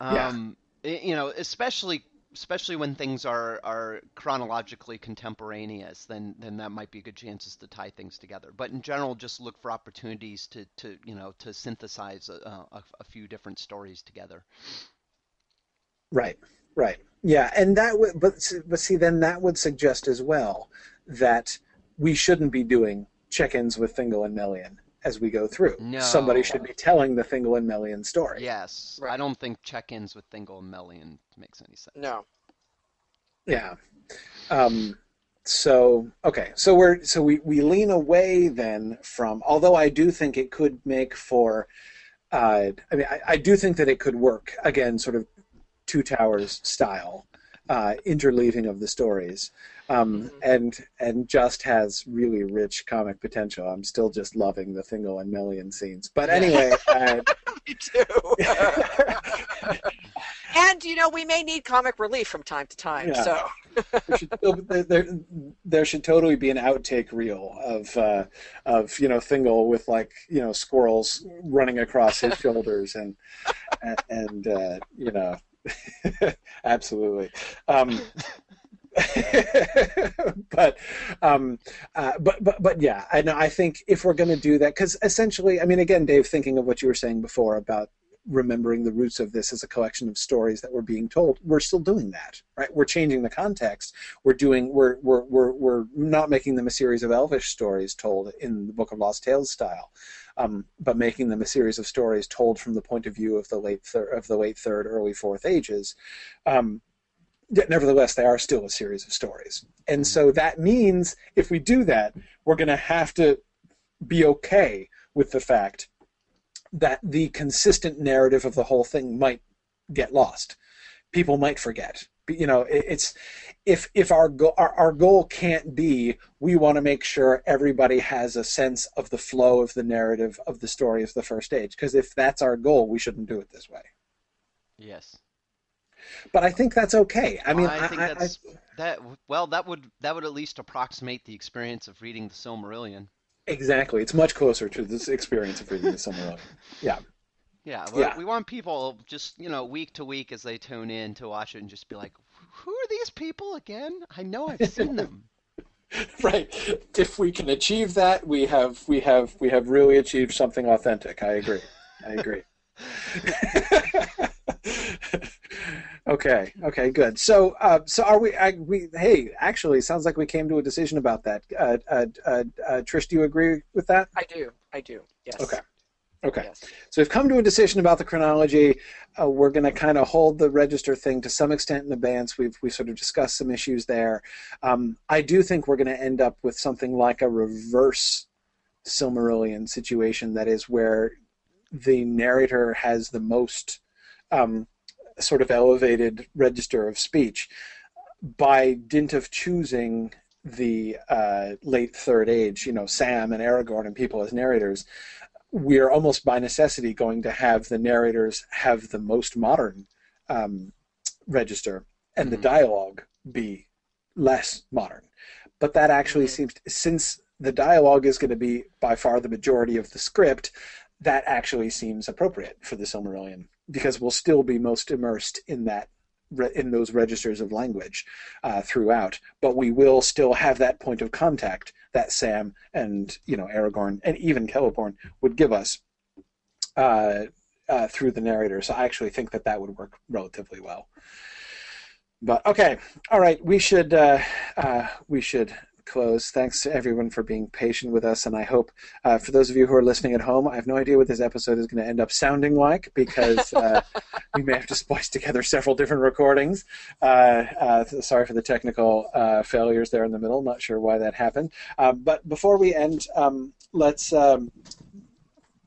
Yeah. um, y- you know, especially especially when things are are chronologically contemporaneous, then then that might be good chances to tie things together. But in general, just look for opportunities to to you know to synthesize a, a, a few different stories together. Right, right. Yeah, and that would, but but see, then that would suggest as well that we shouldn't be doing check-ins with Thingol and Melian as we go through. No. Somebody should be telling the Thingol and Melian story. Yes, I don't think check-ins with Thingol and Melian makes any sense. No. Yeah. Um, so okay, so we're so we we lean away then from. Although I do think it could make for. Uh, I mean, I, I do think that it could work again, sort of Two Towers style uh, interleaving of the stories, um, and and just has really rich comic potential. I'm still just loving the Thingol and Melian scenes. But anyway, uh, Me too. and you know, we may need comic relief from time to time. Yeah. So there, should, there, there, should totally be an outtake reel of uh, of you know Thingol with like you know squirrels running across his shoulders and and, and uh, you know absolutely. Um, but um, uh, but but but yeah, I know. I think if we're going to do that, because essentially, I mean, again, Dave, thinking of what you were saying before about remembering the roots of this as a collection of stories that were being told, we're still doing that, right? We're changing the context. We're doing. We're we're we're we're not making them a series of elvish stories told in the Book of Lost Tales style. Um, but making them a series of stories told from the point of view of the late third, of the late third, early fourth ages, um, nevertheless they are still a series of stories. And mm-hmm. so that means if we do that we're going to have to be okay with the fact that the consistent narrative of the whole thing might get lost. People might forget. You know it's if if our, go- our our goal can't be we want to make sure everybody has a sense of the flow of the narrative of the story of the first age because if that's our goal we shouldn't do it this way. Yes. But i think that's okay i mean I think I- I- that's that. Well, that would that would at least approximate the experience of reading the Silmarillion. Exactly. It's much closer to this experience of reading the Silmarillion. Yeah. Yeah, we, Yeah. we want people just you know week to week as they tune in to watch it and just be like, who are these people again? I know I've seen them. Right. If we can achieve that, we have we have we have really achieved something authentic. I agree. I agree. okay. Okay. Good. So, uh, so are we? I, we hey, actually, sounds like we came to a decision about that. Uh, uh, uh, uh, Trish, do you agree with that? I do. I do. Yes. Okay. Okay. Yes. So we've come to a decision about the chronology. Uh, we're going to kind of hold the register thing to some extent in advance. We've we sort of discussed some issues there. Um, I do think we're going to end up with something like a reverse Silmarillion situation. That is where the narrator has the most um, sort of elevated register of speech by dint of choosing the uh, late third age. You know, Sam and Aragorn and people as narrators we're almost by necessity going to have the narrators have the most modern um, register and the Mhm. dialogue be less modern. But that actually Mhm. seems, since the dialogue is going to be by far the majority of the script, that actually seems appropriate for the Silmarillion because we'll still be most immersed in that in those registers of language uh, throughout, but we will still have that point of contact that Sam and you know Aragorn and even Celeborn would give us uh, uh, through the narrator. So I actually think that that would work relatively well. But okay, all right, we should uh, uh, we should close. Thanks to everyone for being patient with us, and I hope uh, for those of you who are listening at home, I have no idea what this episode is going to end up sounding like because uh, we may have to splice together several different recordings. Uh, uh, sorry for the technical uh, failures there in the middle. Not sure why that happened. Um, but before we end, um, let's. Um,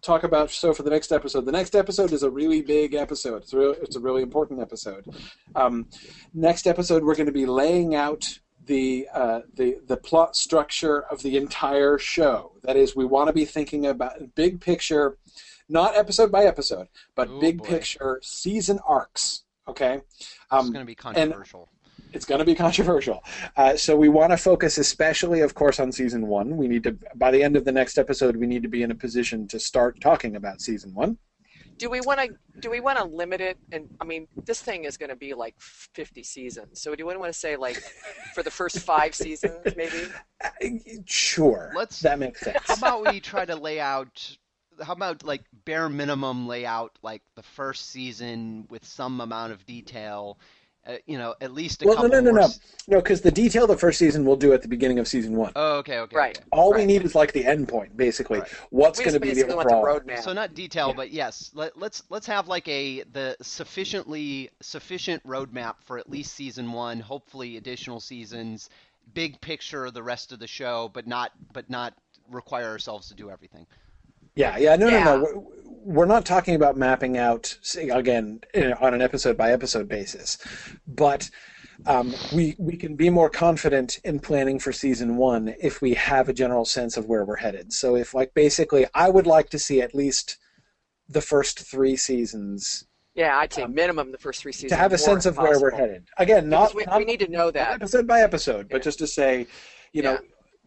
talk about so for the next episode. The next episode is a really big episode. It's, real, it's a really important episode. Um, next episode, we're going to be laying out the uh, the the plot structure of the entire show. That is, we want to be thinking about big picture, not episode by episode, but Oh, big boy. picture season arcs. Okay, it's going to be controversial. it's going to be controversial. Uh, so we want to focus, especially, of course, on season one. We need to, by the end of the next episode, we need to be in a position to start talking about season one. Do we want to do we want to limit it? And I mean, this thing is going to be like 50 seasons. So do we want to say like for the first five seasons, maybe? Sure, Let's- that makes sense. How about we try to lay out? How about like bare minimum lay out like the first season with some amount of detail? Uh, you know, at least a well, no, couple no, no, more no, s- no, because the detail of the first season we'll do at the beginning of season one. Oh, okay, okay. Right. okay. All we need is like the end point, basically. Right. What's going to be the basically want the overall? roadmap. So not detail, Yeah. but yes, let, let's let's have like a the sufficiently sufficient roadmap for at least season one. Hopefully, additional seasons. Big picture of the rest of the show, but not but not require ourselves to do everything. Yeah, yeah, no, Yeah. no, no. We're- not talking about mapping out again in- on an episode by episode basis, but um, we we can be more confident in planning for season one if we have a general sense of where we're headed. So if like basically, I would like to see at least the first three seasons Yeah, I'd say minimum the first three seasons. to have a sense of where we're headed. Again, not, we, not we need to know that. episode by episode, but Yeah. just to say, you know, Yeah.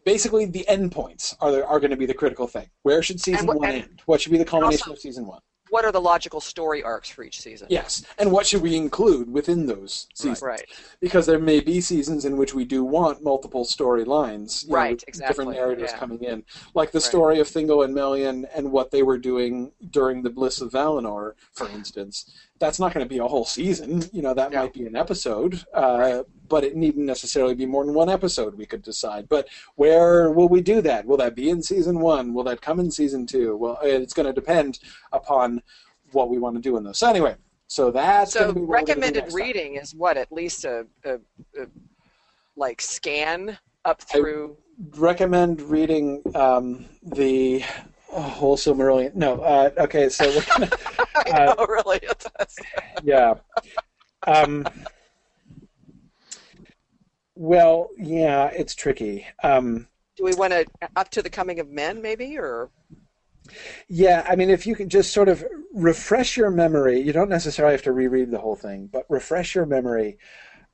Basically the endpoints are the, are going to be the critical thing. Where should season what- one end? What should be the culmination also- of season one? What are the logical story arcs for each season? Yes, and what should we include within those seasons? Right. Because there may be seasons in which we do want multiple storylines, you know, Right, exactly, Different narrators yeah. coming in, like the Right. story of Thingol and Melian and what they were doing during the Bliss of Valinor, for instance. That's not going to be a whole season. You know, that No. might be an episode, uh, but it needn't necessarily be more than one episode. We could decide. But where will we do that? Will that be in season one? Will that come in season two? Well, it's going to depend upon what we want to do in those. So anyway, so that's So be what we're gonna do recommended next time. reading is what? At least a, a, a like scan up through. recommend reading um, the oh, whole Silmarillion. No, uh, okay, so we're gonna, I uh, know, really. yeah. Um, well, yeah, it's tricky. Um, Do we want to up to the coming of men, maybe, or yeah, I mean, if you can just sort of refresh your memory, you don't necessarily have to reread the whole thing, but refresh your memory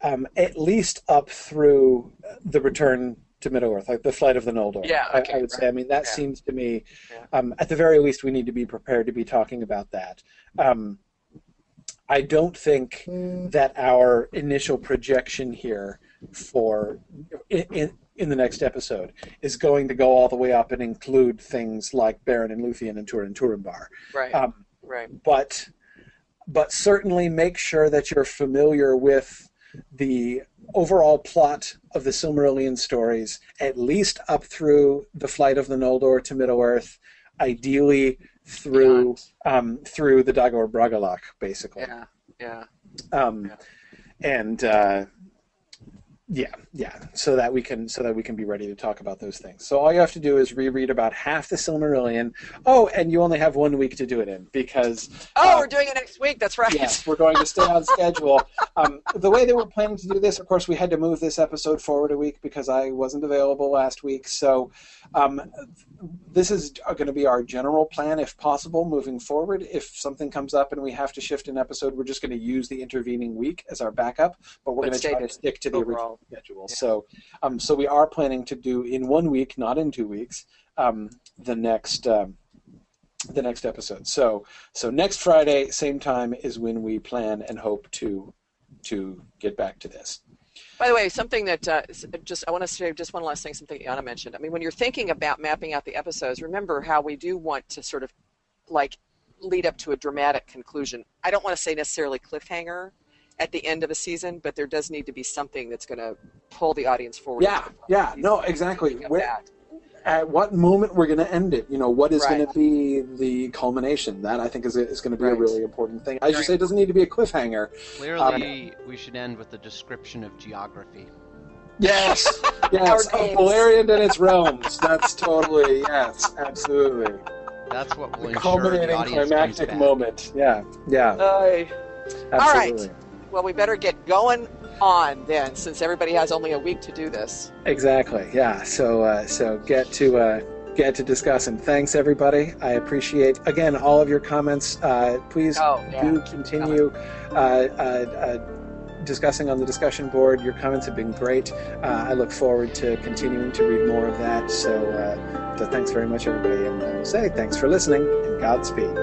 um, at least up through the return to Middle Earth, like the flight of the Noldor. Yeah, I- okay, I, would say. I mean, that Yeah. seems to me, Yeah. um, at the very least, we need to be prepared to be talking about that. Um, I don't think that our initial projection here for in, in, in the next episode is going to go all the way up and include things like Beren and Luthien and Turin and Turambar. right, Um, right, but but certainly make sure that you're familiar with the overall plot of the Silmarillion stories, at least up through the flight of the Noldor to Middle Earth, ideally through um, through the Dagor Bragollach, basically. yeah, yeah. Um, Yeah. And uh, yeah, yeah, so that we can so that we can be ready to talk about those things. So all you have to do is reread about half the Silmarillion. Oh, and you only have one week to do it in because Oh, uh, we're doing it next week. That's right. Yes, we're going to stay on schedule. Um, the way that we're planning to do this, of course, we had to move this episode forward a week because I wasn't available last week. So um, this is going to be our general plan, if possible, moving forward. If something comes up and we have to shift an episode, we're just going to use the intervening week as our backup, but we're going to try to to stick to the original overall. schedule. Yeah. So, um, so we are planning to do in one week, not in two weeks, um, the next. Um, the next episode. So so next Friday, same time is when we plan and hope to to get back to this. By the way, something that uh, just I want to say just one last thing. Something Anna mentioned. I mean, when you're thinking about mapping out the episodes, remember how we do want to sort of like lead up to a dramatic conclusion. I don't want to say necessarily cliffhanger at the end of a season, but there does need to be something that's going to pull the audience forward. Yeah, yeah, no, exactly. Where, at what moment we're going to end it? You know, what is right. going to be the culmination? That I think is is going to be right. a really important thing. As right. you say, it doesn't need to be a cliffhanger. Clearly, um, we should end with a description of geography. Yes, yes, of Beleriand and its realms. That's totally yes, absolutely. That's what will the culminating the climactic moment. Yeah, yeah. Uh, all right. Well, we better get going on then, since everybody has only a week to do this. Exactly. Yeah. So, uh, so get to. Uh, get to discuss and thanks everybody i appreciate again all of your comments uh, please oh, yeah. do continue uh, uh, uh, discussing on the discussion board your comments have been great i look forward to continuing to read more of that so, so thanks very much everybody and i will say thanks for listening and godspeed